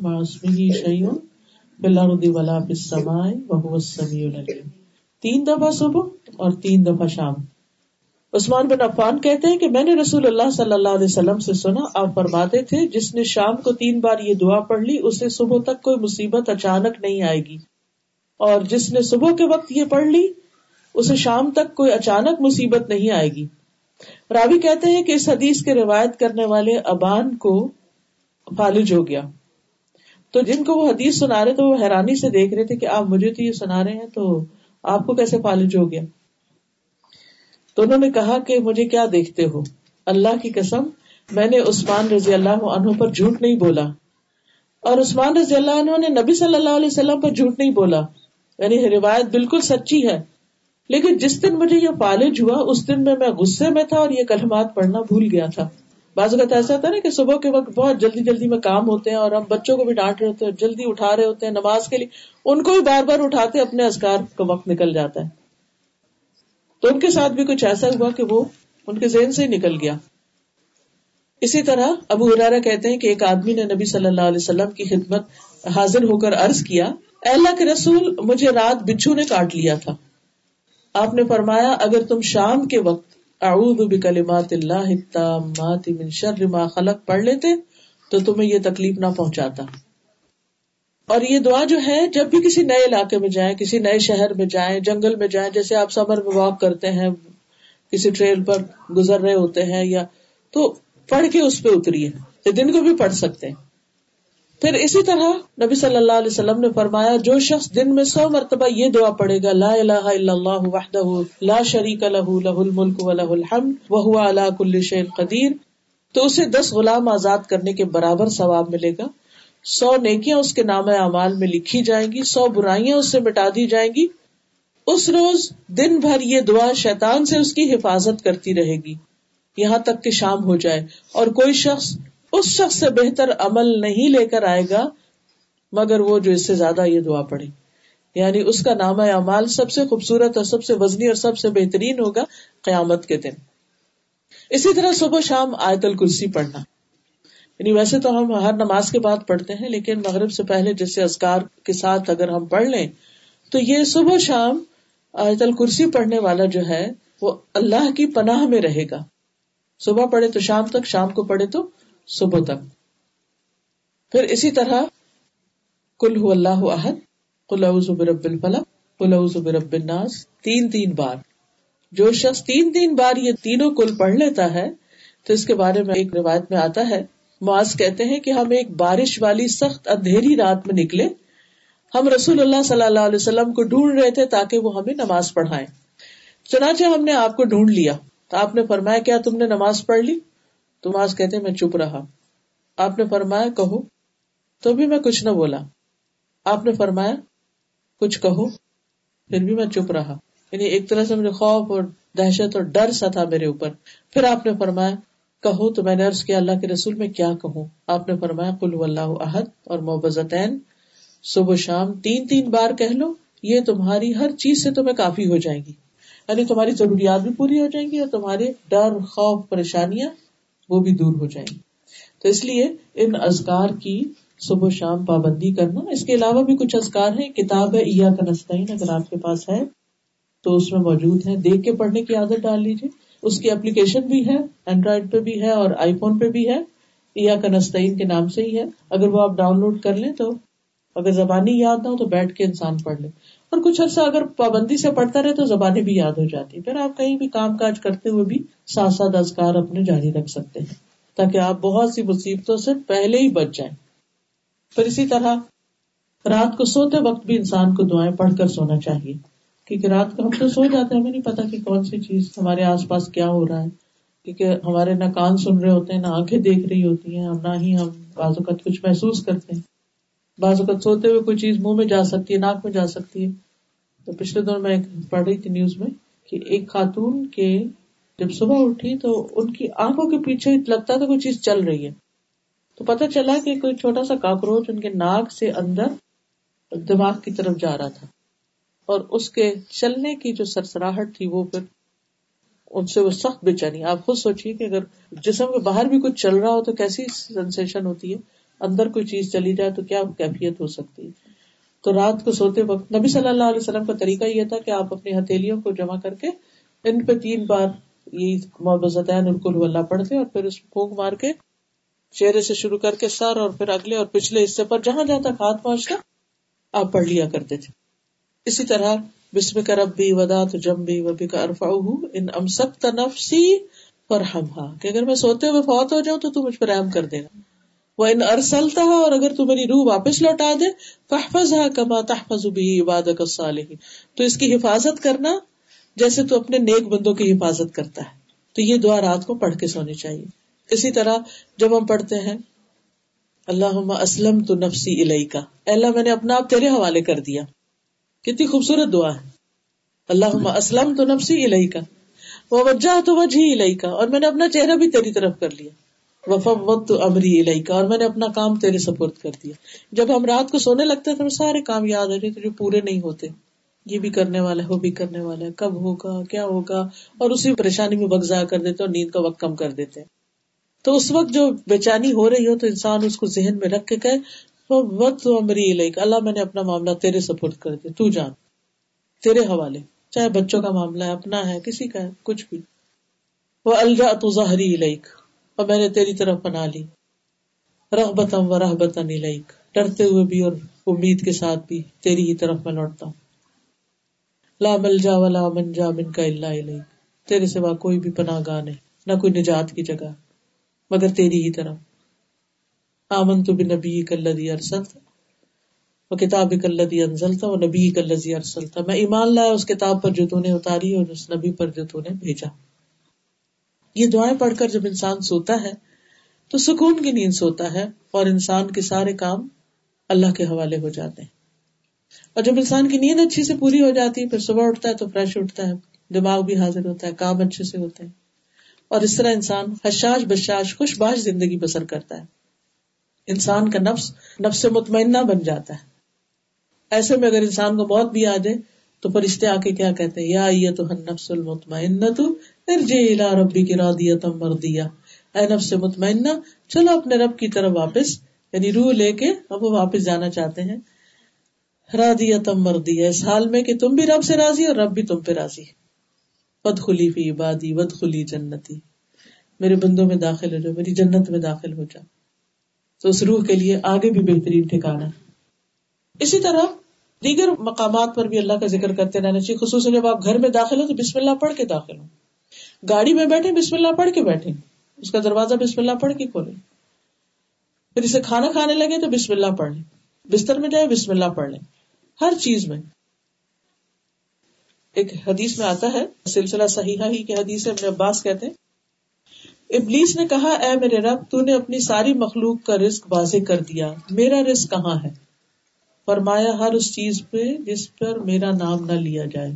مع اسمه شيء بالارض ولا في السماء وهو السميع العليم تین دفعہ صبح اور تین دفعہ شام۔ عثمان بن عفان کہتے ہیں کہ میں نے رسول اللہ صلی اللہ علیہ وسلم سے سنا، آپ فرماتے تھے، جس نے شام کو تین بار یہ دعا پڑھ لی، اسے صبح تک کوئی مصیبت اچانک نہیں آئے گی۔ اور جس نے صبح کے وقت یہ پڑھ لی، اسے شام تک کوئی اچانک مصیبت نہیں آئے گی۔ راوی کہتے ہیں کہ اس حدیث کے روایت کرنے والے ابان کو فالج ہو گیا۔ تو جن کو وہ حدیث سنا رہے تو وہ حیرانی سے دیکھ رہے تھے کہ آپ مجھے تو یہ سنا رہے ہیں، تو آپ کو کیسے فالج ہو گیا؟ تو انہوں نے کہا کہ مجھے کیا دیکھتے ہو؟ اللہ کی قسم، میں نے عثمان رضی اللہ عنہ پر جھوٹ نہیں بولا۔ اور عثمان رضی اللہ عنہ نے نبی صلی اللہ علیہ وسلم پر جھوٹ نہیں بولا۔ یعنی روایت بالکل سچی ہے۔ لیکن جس دن مجھے یہ فالج ہوا، اس دن میں میں غصے میں تھا اور یہ کلمات پڑھنا بھول گیا تھا۔ بعض اوقات ایسا تھا نا کہ صبح کے وقت بہت جلدی جلدی میں کام ہوتے ہیں اور ہم بچوں کو بھی ڈانٹ رہے ہوتے ہیں، جلدی اٹھا رہے ہوتے ہیں، نماز کے لیے۔ ان کو بھی بار بار اٹھاتے، اپنے ازکار کا وقت نکل جاتا ہے۔ تو ان کے ساتھ بھی کچھ ایسا ہوا کہ وہ ان کے ذہن سے ہی نکل گیا۔ اسی طرح ابو ہرارا کہتے ہیں کہ ایک آدمی نے نبی صلی اللہ علیہ وسلم کی خدمت حاضر ہو کر عرض کیا، اے اللہ کے رسول، مجھے رات بچھو نے کاٹ لیا تھا۔ آپ نے فرمایا، اگر تم شام کے وقت اعوذ بکلمات اللہ التامات من شر ما خلق پڑھ لیتے، تو تمہیں یہ تکلیف نہ پہنچاتا۔ اور یہ دعا جو ہے، جب بھی کسی نئے علاقے میں جائیں، کسی نئے شہر میں جائیں، جنگل میں جائیں، جیسے آپ سمر میں واک کرتے ہیں، کسی ٹریل پر گزر رہے ہوتے ہیں یا تو پڑھ کے اس پہ اتریے دن کو بھی پڑھ سکتے ہیں۔ پھر اسی طرح نبی صلی اللہ علیہ وسلم نے فرمایا، جو شخص دن میں سو مرتبہ یہ دعا پڑے گا، لا الہ الا اللہ وحدہ، لا شریک له له الملک وله الحمد، وهو على كل شيء قدیر، تو اسے دس غلام آزاد کرنے کے برابر ثواب ملے گا۔ سو نیکیاں اس کے نام اعمال میں لکھی جائیں گی، سو برائیاں اس سے مٹا دی جائیں گی۔ اس روز دن بھر یہ دعا شیطان سے اس کی حفاظت کرتی رہے گی۔ یہاں تک کہ شام ہو جائے اور کوئی شخص اس شخص سے بہتر عمل نہیں لے کر آئے گا، مگر وہ جو اس سے زیادہ یہ دعا پڑے یعنی اس کا نام اعمال سب سے خوبصورت اور سب سے وزنی اور سب سے بہترین ہوگا قیامت کے دن۔ اسی طرح صبح شام آیت الکرسی پڑھنا۔ یعنی ویسے تو ہم ہر نماز کے بعد پڑھتے ہیں، لیکن مغرب سے پہلے جیسے ازکار کے ساتھ اگر ہم پڑھ لیں، تو یہ صبح شام آیت الکرسی پڑھنے والا جو ہے، وہ اللہ کی پناہ میں رہے گا۔ صبح پڑھے تو شام تک، شام کو پڑھے تو صبح تک۔ پھر اسی طرح کل ہو اللہ عہد کل برب الفلق کل برب الناس، تین تین بار۔ جو شخص تین تین بار یہ تینوں کل پڑھ لیتا ہے، تو اس کے بارے میں ایک روایت میں آتا ہے معاذ کہتے ہیں کہ ہم ایک بارش والی سخت اندھیری رات میں نکلے۔ ہم رسول اللہ صلی اللہ علیہ وسلم کو ڈھونڈ رہے تھے تاکہ وہ ہمیں نماز پڑھائے چنانچہ ہم نے آپ کو ڈھونڈ لیا۔ تو آپ نے فرمایا، کیا تم نے نماز پڑھ لی؟ تو معاذ کہتے میں چپ رہا۔ آپ نے فرمایا، کہو۔ تو بھی میں کچھ نہ بولا۔ آپ نے فرمایا، کچھ کہو۔ پھر بھی میں چپ رہا۔ یعنی ایک طرح سے مجھے خوف اور دہشت اور ڈر سا تھا میرے اوپر۔ پھر آپ نے فرمایا کہو تو میں نے عرض کیا، اللہ کے رسول میں کیا کہوں؟ آپ نے فرمایا کل اللہ عہد اور محبتین صبح شام تین تین بار کہہ لو، یہ تمہاری ہر چیز سے تمہیں کافی ہو جائے گی۔ یعنی تمہاری ضروریات بھی پوری ہو جائیں گی اور تمہارے ڈر، خوف، پریشانیاں وہ بھی دور ہو جائیں گی۔ تو اس لیے ان ازکار کی صبح و شام پابندی کرنا۔ اس کے علاوہ بھی کچھ ازکار ہیں۔ کتاب ہے ایا کا نسطین اگر آپ کے پاس ہے تو اس میں موجود ہے دیکھ کے پڑھنے کی عادت ڈال لیجیے اس کی اپلیکیشن بھی ہے اینڈرائڈ پہ بھی ہے اور آئی فون پہ بھی ہے۔ یا کنستین کے نام سے ہی ہے۔ اگر وہ آپ ڈاؤن لوڈ کر لیں تو اگر زبانی یاد نہ ہو تو بیٹھ کے انسان پڑھ لے اور کچھ عرصہ اگر پابندی سے پڑھتا رہے تو زبانیں بھی یاد ہو جاتی پھر آپ کہیں بھی کام کاج کرتے ہوئے بھی ساتھ ساتھ ازکار اپنے جاری رکھ سکتے ہیں۔ تاکہ آپ بہت سی مصیبتوں سے پہلے ہی بچ جائیں۔ پھر اسی طرح رات کو سوتے وقت بھی انسان کو دعائیں پڑھ کر سونا چاہیے۔ کیونکہ رات کو ہم تو سو جاتے ہیں، ہمیں نہیں پتا کہ کون سی چیز ہمارے آس پاس کیا ہو رہا ہے۔ کیونکہ ہمارے نہ کان سن رہے ہوتے ہیں، نہ آنکھیں دیکھ رہی ہوتی ہیں نہ ہی ہم بعض اوقات کچھ محسوس کرتے ہیں۔ بعض اوقات سوتے ہوئے کوئی چیز منہ میں جا سکتی ہے، ناک میں جا سکتی ہے۔ تو پچھلے دور میں پڑھ رہی تھی نیوز میں کہ ایک خاتون کے جب صبح اٹھی تو ان کی آنکھوں کے پیچھے لگتا تھا کوئی چیز چل رہی ہے۔ تو پتا چلا کہ کوئی چھوٹا سا کاکروچ ان کے ناک سے اندر دماغ کی طرف جا رہا تھا۔ اور اس کے چلنے کی جو سرسراہٹ تھی وہ پھر ان سے وہ سخت بے چینی۔ آپ خود سوچیے کہ اگر جسم کے باہر بھی کچھ چل رہا ہو تو کیسی سینسیشن ہوتی ہے؟ اندر کوئی چیز چلی جائے تو کیا کیفیت ہو سکتی ہے؟ تو رات کو سوتے وقت نبی صلی اللہ علیہ وسلم کا طریقہ یہ تھا کہ آپ اپنی ہتھیلیوں کو جمع کر کے ان پہ تین بار یہ محبتین الکل اللہ پڑھتے اور پھر اس پھونک مار کے چہرے سے شروع کر کے سر اور پھر اگلے اور پچھلے حصے پر جہاں جہاں تک ہاتھ پہنچتا آپ پڑھ لیا کرتے تھے۔ اسی طرح بسم کا ربی ودا تو جم بھی وبی کا ارفا ان امسک تنفسی پر ہم کہ اگر میں سوتے ہوئے فوت ہو جاؤں تو تو مجھ پر رحم کر دے گا وہ ان ارسلتا ہے اور اگر تو میری روح واپس لوٹا دے فحفظ ہے کما تحفظ بھی عبادت تو اس کی حفاظت کرنا جیسے تو اپنے نیک بندوں کی حفاظت کرتا ہے۔ تو یہ دعا رات کو پڑھ کے سونی چاہیے۔ اسی طرح جب ہم پڑھتے ہیں اللہ اسلم تو نفسی الہی کا اللہ، میں نے اپنا آپ تیرے حوالے کر دیا۔ کتنی خوبصورت دعا ہے۔ اللہ اسلم تو نفسی الہی کا وہ وجہ تو وجہ الہی کا اور میں نے اپنا چہرہ بھی تیری طرف کر لیا۔ وقت امری الہی کا اور میں نے اپنا کام تیرے سپورٹ کر دیا۔ جب ہم رات کو سونے لگتے تو سارے کام یاد آ جو پورے نہیں ہوتے۔ یہ بھی کرنے والا ہے، وہ بھی کرنے والا ہے۔ کب ہوگا، کیا ہوگا؟ اور اسی پریشانی میں بگزا کر دیتے اور نیند کا وقت کم کر دیتے۔ تو اس وقت جو بے بےچانی ہو رہی ہو، تو انسان اس کو ذہن میں رکھ کے کہ وقت امری الہی اللہ میں نے اپنا معاملہ تیرے سپورٹ کر دیا، تو جان، تیرے حوالے، چاہے بچوں کا معاملہ ہے، اپنا ہے، کسی کا ہے، کچھ بھی۔ وہ الجا تو ظاہری علیک اور میں نے تیری طرف بنا لی۔ رحبتم و رحبت ڈرتے ہوئے بھی اور امید کے ساتھ بھی تیری ہی طرف میں لوٹتا ہوں۔ لا مل جا ولا من جا من کا اللہ تیرے سوا کوئی بھی پناہ گاہ نہیں، نہ کوئی نجات کی جگہ، مگر تیری ہی طرف۔ آمن تو نبی کلدی ارسل تھا وہ کتاب کلدی انزل تھا وہ نبی کلزی ارسل تھا میں ایمان لایا اس کتاب پر جو تو نے اتاری اور اس نبی پر جو تو نے بھیجا یہ دعائیں پڑھ کر جب انسان سوتا ہے تو سکون کی نیند سوتا ہے اور انسان کے سارے کام اللہ کے حوالے ہو جاتے ہیں اور جب انسان کی نیند اچھی سے پوری ہو جاتی ہے، پھر صبح اٹھتا ہے تو فریش اٹھتا ہے، دماغ بھی حاضر ہوتا ہے، کام اچھے سے ہوتے ہیں اور اس طرح انسان حشاش بشاش خوش باش زندگی بسر کرتا ہے۔ انسان کا نفس نفس مطمئنہ بن جاتا ہے۔ ایسے میں اگر انسان کو موت بھی آ جائے تو فرشتے آ کے کیا کہتے ہیں؟ یا یہ تو نفس المطمئن تو ربی کی رادیتم مردیا اے نفس مطمئنہ، چلو اپنے رب کی طرف واپس یعنی روح لے کے اب وہ واپس جانا چاہتے ہیں۔ رادیتم مردیا اس حال میں کہ تم بھی رب سے راضی اور رب بھی تم پہ راضی ود خلی فی عبادی ود خلی جنتی۔ میرے بندوں میں داخل ہو جاؤ، میری جنت میں داخل ہو جاؤ۔ تو اس روح کے لیے آگے بھی بہترین ٹھکانا۔ اسی طرح دیگر مقامات پر بھی اللہ کا ذکر کرتے رہنا چاہیے، خصوصاً جب آپ گھر میں داخل ہو تو بسم اللہ پڑھ کے داخل ہو گاڑی میں بیٹھے بسم اللہ پڑھ کے بیٹھے اس کا دروازہ بسم اللہ پڑھ کے کھولے پھر اسے کھانا کھانے لگے تو بسم اللہ پڑھ لیں۔ بستر میں جائے بسم اللہ پڑھ لیں۔ ہر چیز میں۔ ایک حدیث میں آتا ہے، سلسلہ صحیح ہی کے حدیث اپنے عباس کہتے ہیں ابلیس نے کہا، اے میرے رب، تو نے اپنی ساری مخلوق کا رسک واضح کر دیا۔ میرا رسک کہاں ہے؟ فرمایا، ہر اس چیز پہ جس پر میرا نام نہ لیا جائے۔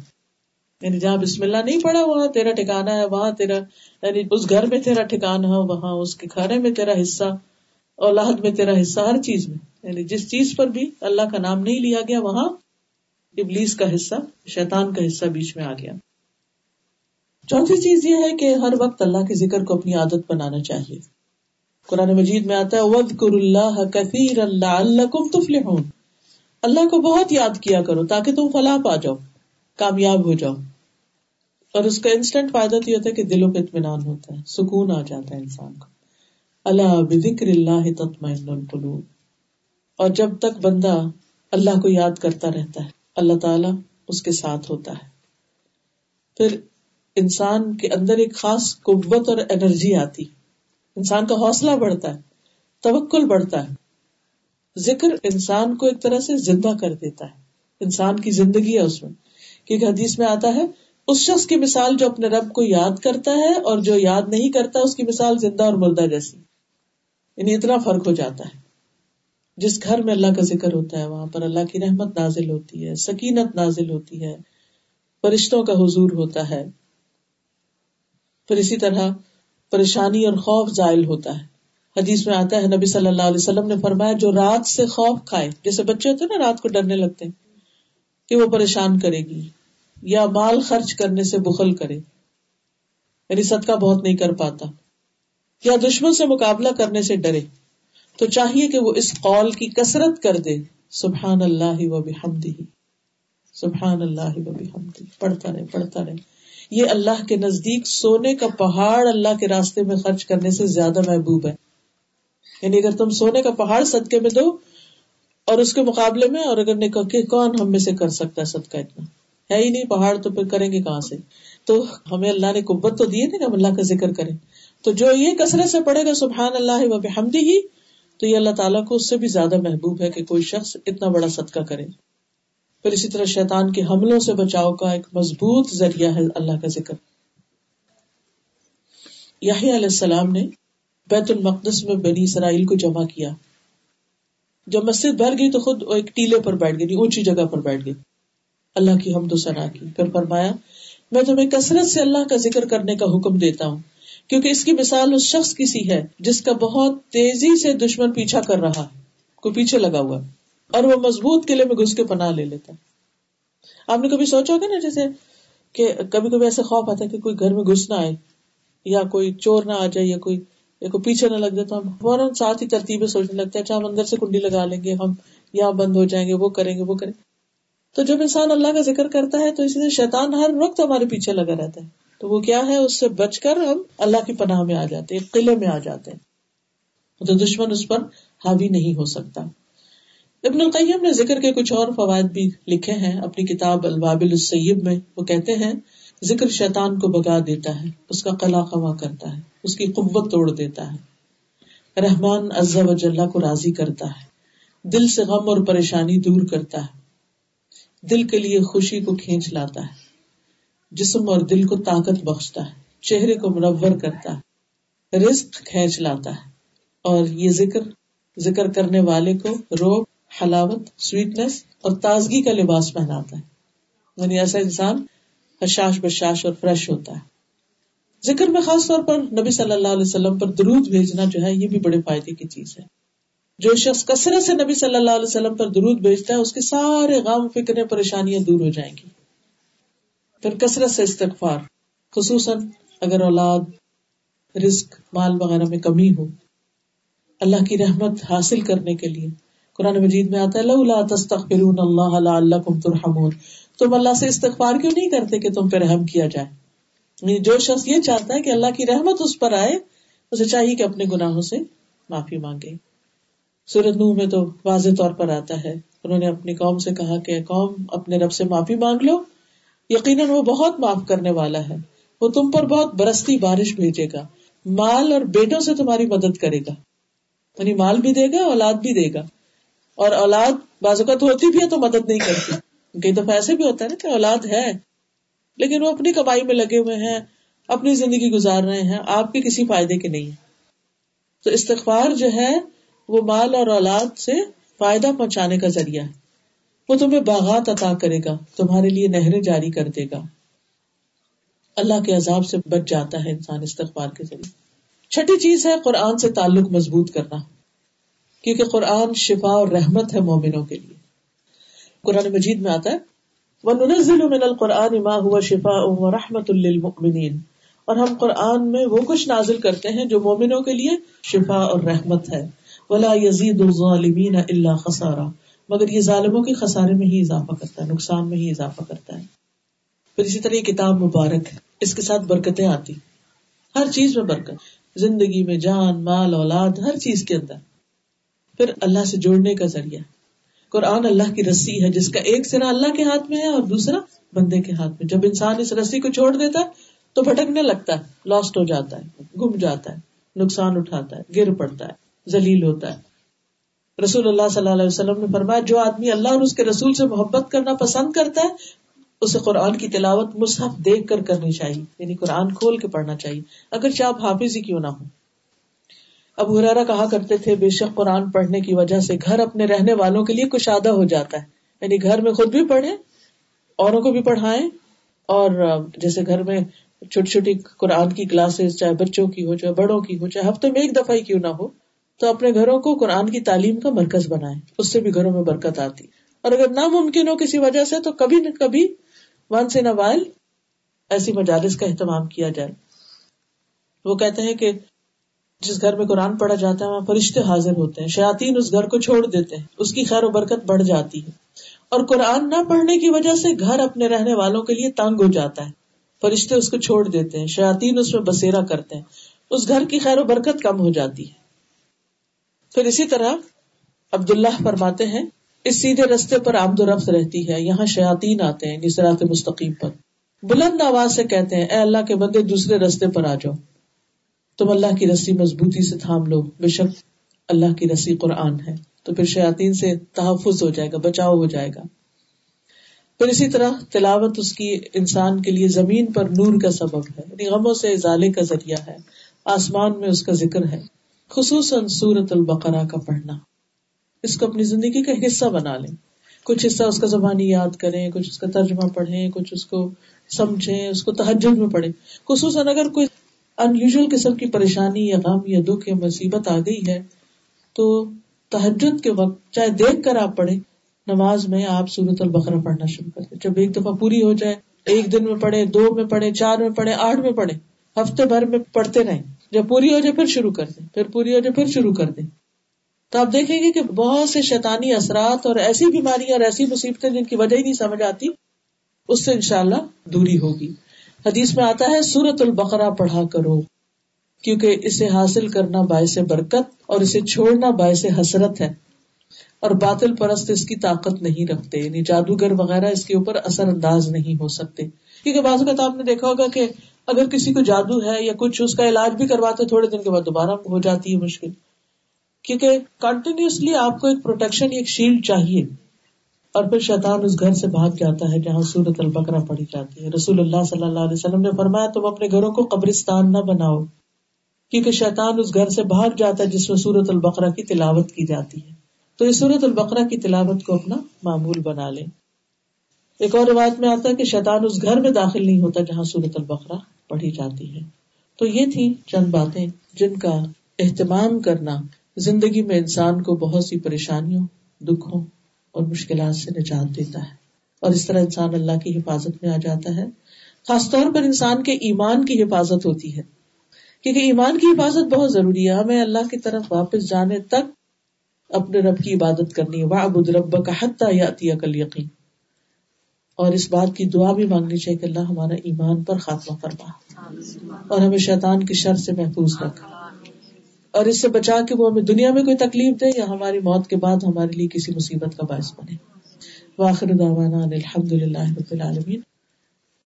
یعنی جہاں بسم اللہ نہیں پڑا وہاں تیرا ٹھکانا ہے، وہاں تیرا یعنی اس گھر میں تیرا ٹھکانا ہے، وہاں اس کے کھانے میں تیرا حصہ، اولاد میں تیرا حصہ، ہر چیز میں۔ یعنی جس چیز پر بھی اللہ کا نام نہیں لیا گیا، وہاں ابلیس کا حصہ، شیطان کا حصہ بیچ میں آ گیا۔ چوتھی چیز یہ ہے کہ ہر وقت اللہ کے ذکر کو اپنی عادت بنانا چاہیے۔ قرآن مجید میں آتا ہے ود کر اللہ کثیر اللہ اللہ کم تفل اللہ کو بہت یاد کیا کرو تاکہ تم فلاح پا جاؤ، کامیاب ہو جاؤ۔ اور اس کا انسٹنٹ فائدہ تو یہ ہوتا ہے کہ دلوں پہ اطمینان ہوتا ہے، سکون آ جاتا ہے انسان کو۔ اللہ بکر اللہ تطمئن القلوب اور جب تک بندہ اللہ کو یاد کرتا رہتا ہے، اللہ تعالی اس کے ساتھ ہوتا ہے۔ پھر انسان کے اندر ایک خاص قوت اور انرجی آتی۔ انسان کا حوصلہ بڑھتا ہے، توکل بڑھتا ہے۔ ذکر انسان کو ایک طرح سے زندہ کر دیتا ہے۔ انسان کی زندگی ہے اس میں۔ کیونکہ حدیث میں آتا ہے، اس شخص کی مثال جو اپنے رب کو یاد کرتا ہے اور جو یاد نہیں کرتا، اس کی مثال زندہ اور مردہ جیسی۔ یعنی اتنا فرق ہو جاتا ہے۔ جس گھر میں اللہ کا ذکر ہوتا ہے، وہاں پر اللہ کی رحمت نازل ہوتی ہے، سکینت نازل ہوتی ہے، فرشتوں کا حضور ہوتا ہے۔ پھر اسی طرح پریشانی اور خوف زائل ہوتا ہے۔ حدیث میں آتا ہے، نبی صلی اللہ علیہ وسلم نے فرمایا، جو رات سے خوف کھائے، جیسے بچے ہوتے ہیں نا، رات کو ڈرنے لگتے ہیں، کہ وہ پریشان کرے گی، یا مال خرچ کرنے سے بخل کرے۔ یعنی صدقہ بہت نہیں کر پاتا، یا دشمن سے مقابلہ کرنے سے ڈرے۔ تو چاہیے کہ وہ اس قول کی کثرت کر دے۔ سبحان اللہ و بحمدہ سبحان اللہ و بحمدہ پڑھتا رہے پڑھتا رہے۔ یہ اللہ کے نزدیک سونے کا پہاڑ اللہ کے راستے میں خرچ کرنے سے زیادہ محبوب ہے۔ یعنی اگر تم سونے کا پہاڑ صدقے میں دو اور اس کے مقابلے میں اور اگر نکل کہ کون ہم میں سے کر سکتا ہے صدقہ اتنا؟ ہے ہی نہیں، پہاڑ تو پھر کریں گے کہاں سے؟ تو ہمیں اللہ نے قبت تو دیے نا کہ ہم اللہ کا ذکر کریں۔ تو جو یہ کثرت سے پڑھے گا، سبحان اللہ و ہی تو یہ اللہ تعالیٰ کو اس سے بھی زیادہ محبوب ہے کہ کوئی شخص اتنا بڑا صدقہ کرے۔ پھر اسی طرح شیطان کے حملوں سے بچاؤ کا ایک مضبوط ذریعہ ہے اللہ کا ذکر۔ یاہی علیہ السلام نے بیت المقدس میں بنی اسرائیل کو جمع کیا۔ جب مسجد بھر گئی تو خود ایک ٹیلے پر بیٹھ گئی، اونچی جگہ پر بیٹھ گئی۔ اللہ کی ہم سنا کی۔ پھر فرمایا، میں تمہیں کثرت سے اللہ کا ذکر کرنے کا حکم دیتا ہوں، کیونکہ اس کی مثال اس شخص کی سی ہے، جس کا بہت تیزی سے دشمن پیچھا کر رہا کوئی پیچھے لگا ہوا اور وہ مضبوط قلعے میں گھس کے پناہ لے لیتا ہے۔ آپ نے کبھی سوچا ہوگا نا جیسے کہ کبھی کبھی ایسا خوف آتا ہے کہ کوئی گھر میں گھس نہ آئے یا کوئی چور نہ آ جائے یا کوئی یا کوئی پیچھے نہ لگ جائے تو ہم فوراً ساتھ ہی ترتیبیں سوچنے لگتے ہیں اچھا ہم اندر سے کنڈی لگا لیں گے، ہم یہاں بند ہو جائیں گے، وہ کریں گے، وہ کریں تو جب انسان اللہ کا ذکر کرتا ہے تو اسی طرح شیطان ہر وقت ہمارے پیچھے لگا رہتا ہے۔ تو وہ کیا ہے؟ اس سے بچ کر ہم اللہ کی پناہ میں آ جاتے ہیں قلعے میں آ جاتے ہیں۔ تو دشمن اس پر حاوی نہیں ہو سکتا۔ ابن القیم نے ذکر کے کچھ اور فوائد بھی لکھے ہیں۔ اپنی کتاب البابل السیب میں وہ کہتے ہیں، ذکر شیطان کو بگا دیتا ہے، اس کا قلا قوا کرتا ہے، اس کی قوت توڑ دیتا ہے۔ رحمان عزا وجاللہ کو راضی کرتا ہے، دل سے غم اور پریشانی دور کرتا ہے، دل کے لیے خوشی کو کھینچ لاتا ہے، جسم اور دل کو طاقت بخشتا ہے، چہرے کو منور کرتا ہے، رزق کھینچ لاتا ہے۔ اور یہ ذکر ذکر کرنے والے کو روب حلاوت سویٹنس اور تازگی کا لباس پہناتا ہے۔ یعنی ایسا انسان حشاش بشاش اور فریش ہوتا ہے۔ ذکر میں خاص طور پر نبی صلی اللہ علیہ وسلم پر درود بھیجنا جو ہے، یہ بھی بڑے فائدے کی چیز ہے۔ جو شخص کثرت سے نبی صلی اللہ علیہ وسلم پر درود بھیجتا ہے، اس کے سارے غام فکر پریشانیاں دور ہو جائیں گی۔ پھر کثرت سے استغفار، خصوصاً اگر اولاد، رزق، مال وغیرہ میں کمی ہو، اللہ کی رحمت حاصل کرنے کے لیے۔ قرآن مجید میں آتا ہے اللہ تستغفرون اللہ لعلکم ترحمون۔ تم اللہ سے استغفار کیوں نہیں کرتے کہ تم پہ رحم کیا جائے؟ یعنی جو شخص یہ چاہتا ہے کہ اللہ کی رحمت اس پر آئے، اسے چاہیے کہ اپنے گناہوں سے معافی مانگے۔ سورت نوح میں تو واضح طور پر آتا ہے۔ انہوں نے اپنی قوم سے کہا کہ قوم، اپنے رب سے معافی مانگ لو۔ یقیناً وہ بہت معاف کرنے والا ہے۔ وہ تم پر بہت برستی بارش بھیجے گا۔ مال اور بیٹوں سے تمہاری مدد کرے گا۔ یعنی مال بھی دے گا، اولاد بھی دے گا۔ اور اولاد بازوقت ہوتی بھی ہے تو مدد نہیں کرتی۔ کئی دفعہ ایسے بھی ہوتا ہے نا کہ اولاد ہے، لیکن وہ اپنی کمائی میں لگے ہوئے ہیں، اپنی زندگی گزار رہے ہیں، آپ کے کسی فائدے کے نہیں تو استغفار جو ہے، وہ مال اور اولاد سے فائدہ پہنچانے کا ذریعہ ہے۔ وہ تمہیں باغات عطا کرے گا، تمہارے لیے نہریں جاری کر دے گا۔ اللہ کے عذاب سے بچ جاتا ہے انسان استغفار کے ذریعے۔ چھٹی چیز ہے قرآن سے تعلق مضبوط کرنا۔ کیونکہ قرآن شفا اور رحمت ہے مومنوں کے لیے۔ قرآن مجید میں آتا ہے، وَنُنَزِّلُ مِنَ الْقُرْآنِ مَا هُوَ شِفَاءٌ وَرَحْمَةٌ لِّلْمُؤْمِنِينَ۔ اور ہم قرآن میں وہ کچھ نازل کرتے ہیں جو مومنوں کے لیے شفا اور رحمت ہے۔ ولا یزید الظالمین الا خسارا۔ مگر یہ ظالموں کے خسارے میں ہی اضافہ کرتا ہے، نقصان میں ہی اضافہ کرتا ہے۔ پھر اسی طرح یہ کتاب مبارک ہے، اس کے ساتھ برکتیں آتی۔ ہر چیز میں برکت، زندگی میں جان، مال، اولاد، ہر چیز کے اندر۔ پھر اللہ سے جوڑنے کا ذریعہ قرآن اللہ کی رسی ہے، جس کا ایک سرا اللہ کے ہاتھ میں ہے اور دوسرا بندے کے ہاتھ میں۔ جب انسان اس رسی کو چھوڑ دیتا ہے تو بھٹکنے لگتا ہے لاسٹ ہو جاتا ہے، گم جاتا ہے، نقصان اٹھاتا ہے، گر پڑتا ہے، ذلیل ہوتا ہے۔ رسول اللہ صلی اللہ علیہ وسلم نے فرمایا، جو آدمی اللہ اور اس کے رسول سے محبت کرنا پسند کرتا ہے، اسے قرآن کی تلاوت مصحف دیکھ کر کرنی چاہیے یعنی قرآن کھول کے پڑھنا چاہیے۔ اگر چاپ حافظ ہی کیوں نہ ہو اب ہرارا کہا کرتے تھے، بے شک قرآن پڑھنے کی وجہ سے گھر اپنے رہنے والوں کے لیے کشادہ ہو جاتا ہے۔ یعنی گھر میں خود بھی پڑھے اوروں کو بھی پڑھائیں، اور جیسے گھر میں چھوٹی چھوٹی قرآن کی کلاسز، چاہے بچوں کی ہو، چاہے بڑوں کی ہو، چاہے ہفتے میں ایک دفعہ ہی کیوں نہ ہو، تو اپنے گھروں کو قرآن کی تعلیم کا مرکز بنائے اس سے بھی گھروں میں برکت آتی۔ اور اگر ناممکن ہو کسی وجہ سے، تو کبھی نہ کبھی ونس ان وائل ایسی مجالس کا اہتمام کیا جائے۔ وہ کہتے ہیں کہ جس گھر میں قرآن پڑھا جاتا ہے، وہاں فرشتے حاضر ہوتے ہیں۔ شیاتین اس گھر کو چھوڑ دیتے ہیں۔ اس کی خیر و برکت بڑھ جاتی ہے۔ اور قرآن نہ پڑھنے کی وجہ سے گھر اپنے رہنے والوں کے لیے تانگ ہو جاتا ہے۔ فرشتے اس کو چھوڑ دیتے ہیں۔ شیاتین اس میں بسیرا کرتے ہیں۔ اس گھر کی خیر و برکت کم ہو جاتی ہے۔ پھر اسی طرح عبداللہ فرماتے ہیں، اس سیدھے رستے پر آمد و رفت رہتی ہے۔ یہاں شیاتین آتے ہیں نسرات مستقیم پر۔ بلند آواز سے کہتے ہیں، اے اللہ کے بندے، دوسرے رستے پر آ جاؤ۔ تم اللہ کی رسی مضبوطی سے تھام لو۔ بے شک اللہ کی رسی قرآن ہے۔ تو پھر شیاتین سے تحفظ ہو جائے گا، بچاؤ ہو جائے گا۔ پھر اسی طرح تلاوت اس کی انسان کے لیے زمین پر نور کا سبب ہے۔ یعنی غموں سے ازالے کا ذریعہ ہے۔ آسمان میں اس کا ذکر ہے۔ خصوصاً سورت البقرا کا پڑھنا۔ اس کو اپنی زندگی کا حصہ بنا لیں۔ کچھ حصہ اس کا زبانی یاد کریں، کچھ اس کا ترجمہ پڑھیں، کچھ اس کو سمجھیں، اس کو تحجد میں پڑھیں۔ خصوصاً اگر کوئی ان یوژل قسم کی پریشانی یا غم یا دکھ یا مصیبت آ گئی ہے تو تحجد کے وقت چاہے دیکھ کر آپ پڑھیں، نماز میں آپ سورت البقرہ پڑھنا شروع کر دیں۔ جب ایک دفعہ پوری ہو جائے، ایک دن میں پڑھے دو میں پڑھے چار میں پڑھے آٹھ میں پڑھے ہفتے بھر میں پڑھتے رہیں۔ جب پوری ہو جائے، پھر شروع کر دیں۔ پھر پوری ہو جائے، پھر شروع کر دیں۔ تو آپ دیکھیں گے کہ بہت سے شیطانی اثرات اور ایسی بیماریاں اور ایسی مصیبتیں جن کی وجہ ہی نہیں سمجھ آتی، اس سے انشاءاللہ دوری ہوگی۔ حدیث میں آتا ہے سورت البقرہ پڑھا کرو، کیونکہ اسے حاصل کرنا باعث برکت اور اسے چھوڑنا باعث حسرت ہے۔ اور باطل پرست اس کی طاقت نہیں رکھتے یعنی جادوگر وغیرہ اس کے اوپر اثر انداز نہیں ہو سکتے۔ کیونکہ بعض اوقات آپ نے دیکھا ہوگا کہ اگر کسی کو جادو ہے یا کچھ، اس کا علاج بھی کرواتے، تھوڑے دن کے بعد دوبارہ ہو جاتی ہے مشکل۔ کیونکہ کنٹینیوسلی آپ کو ایک پروٹیکشن ایک شیلڈ چاہیے۔ اور پھر شیطان اس گھر سے بھاگ جاتا ہے جہاں سورت البکرا پڑی جاتی ہے۔ رسول اللہ صلی اللہ علیہ وسلم نے فرمایا، تم اپنے گھروں کو قبرستان نہ بناؤ، کیونکہ شیطان اس گھر سے بھاگ جاتا ہے جس میں سورت البقرا کی تلاوت کی جاتی ہے۔ تو یہ سورت البقرا کی تلاوت کو اپنا معمول بنا لیں۔ ایک اور روایت میں آتا ہے کہ شیطان اس گھر میں داخل نہیں ہوتا جہاں سورت البقرا پڑھی جاتی ہے۔ تو یہ تھی چند باتیں جن کا اہتمام کرنا زندگی میں انسان کو بہت سی پریشانیوں، دکھوں اور مشکلات سے نجات دیتا ہے۔ اور اس طرح انسان اللہ کی حفاظت میں آ جاتا ہے۔ خاص طور پر انسان کے ایمان کی حفاظت ہوتی ہے۔ کیونکہ ایمان کی حفاظت بہت ضروری ہے۔ ہمیں اللہ کی طرف واپس جانے تک اپنے رب کی عبادت کرنی ہے۔ وہ رب کا حتیہ یا کل یقین اور اس بات کی دعا بھی مانگنی چاہیے کہ اللہ ہمارا ایمان پر خاتمہ فرما۔ اور ہمیں شیطان کی شر سے محفوظ رکھ اور اس سے بچا کے وہ ہمیں دنیا میں کوئی تکلیف دے یا ہماری موت کے بعد ہمارے لیے کسی مصیبت کا باعث بنے۔ واخر دعوانا الحمد للہ رب العالمین۔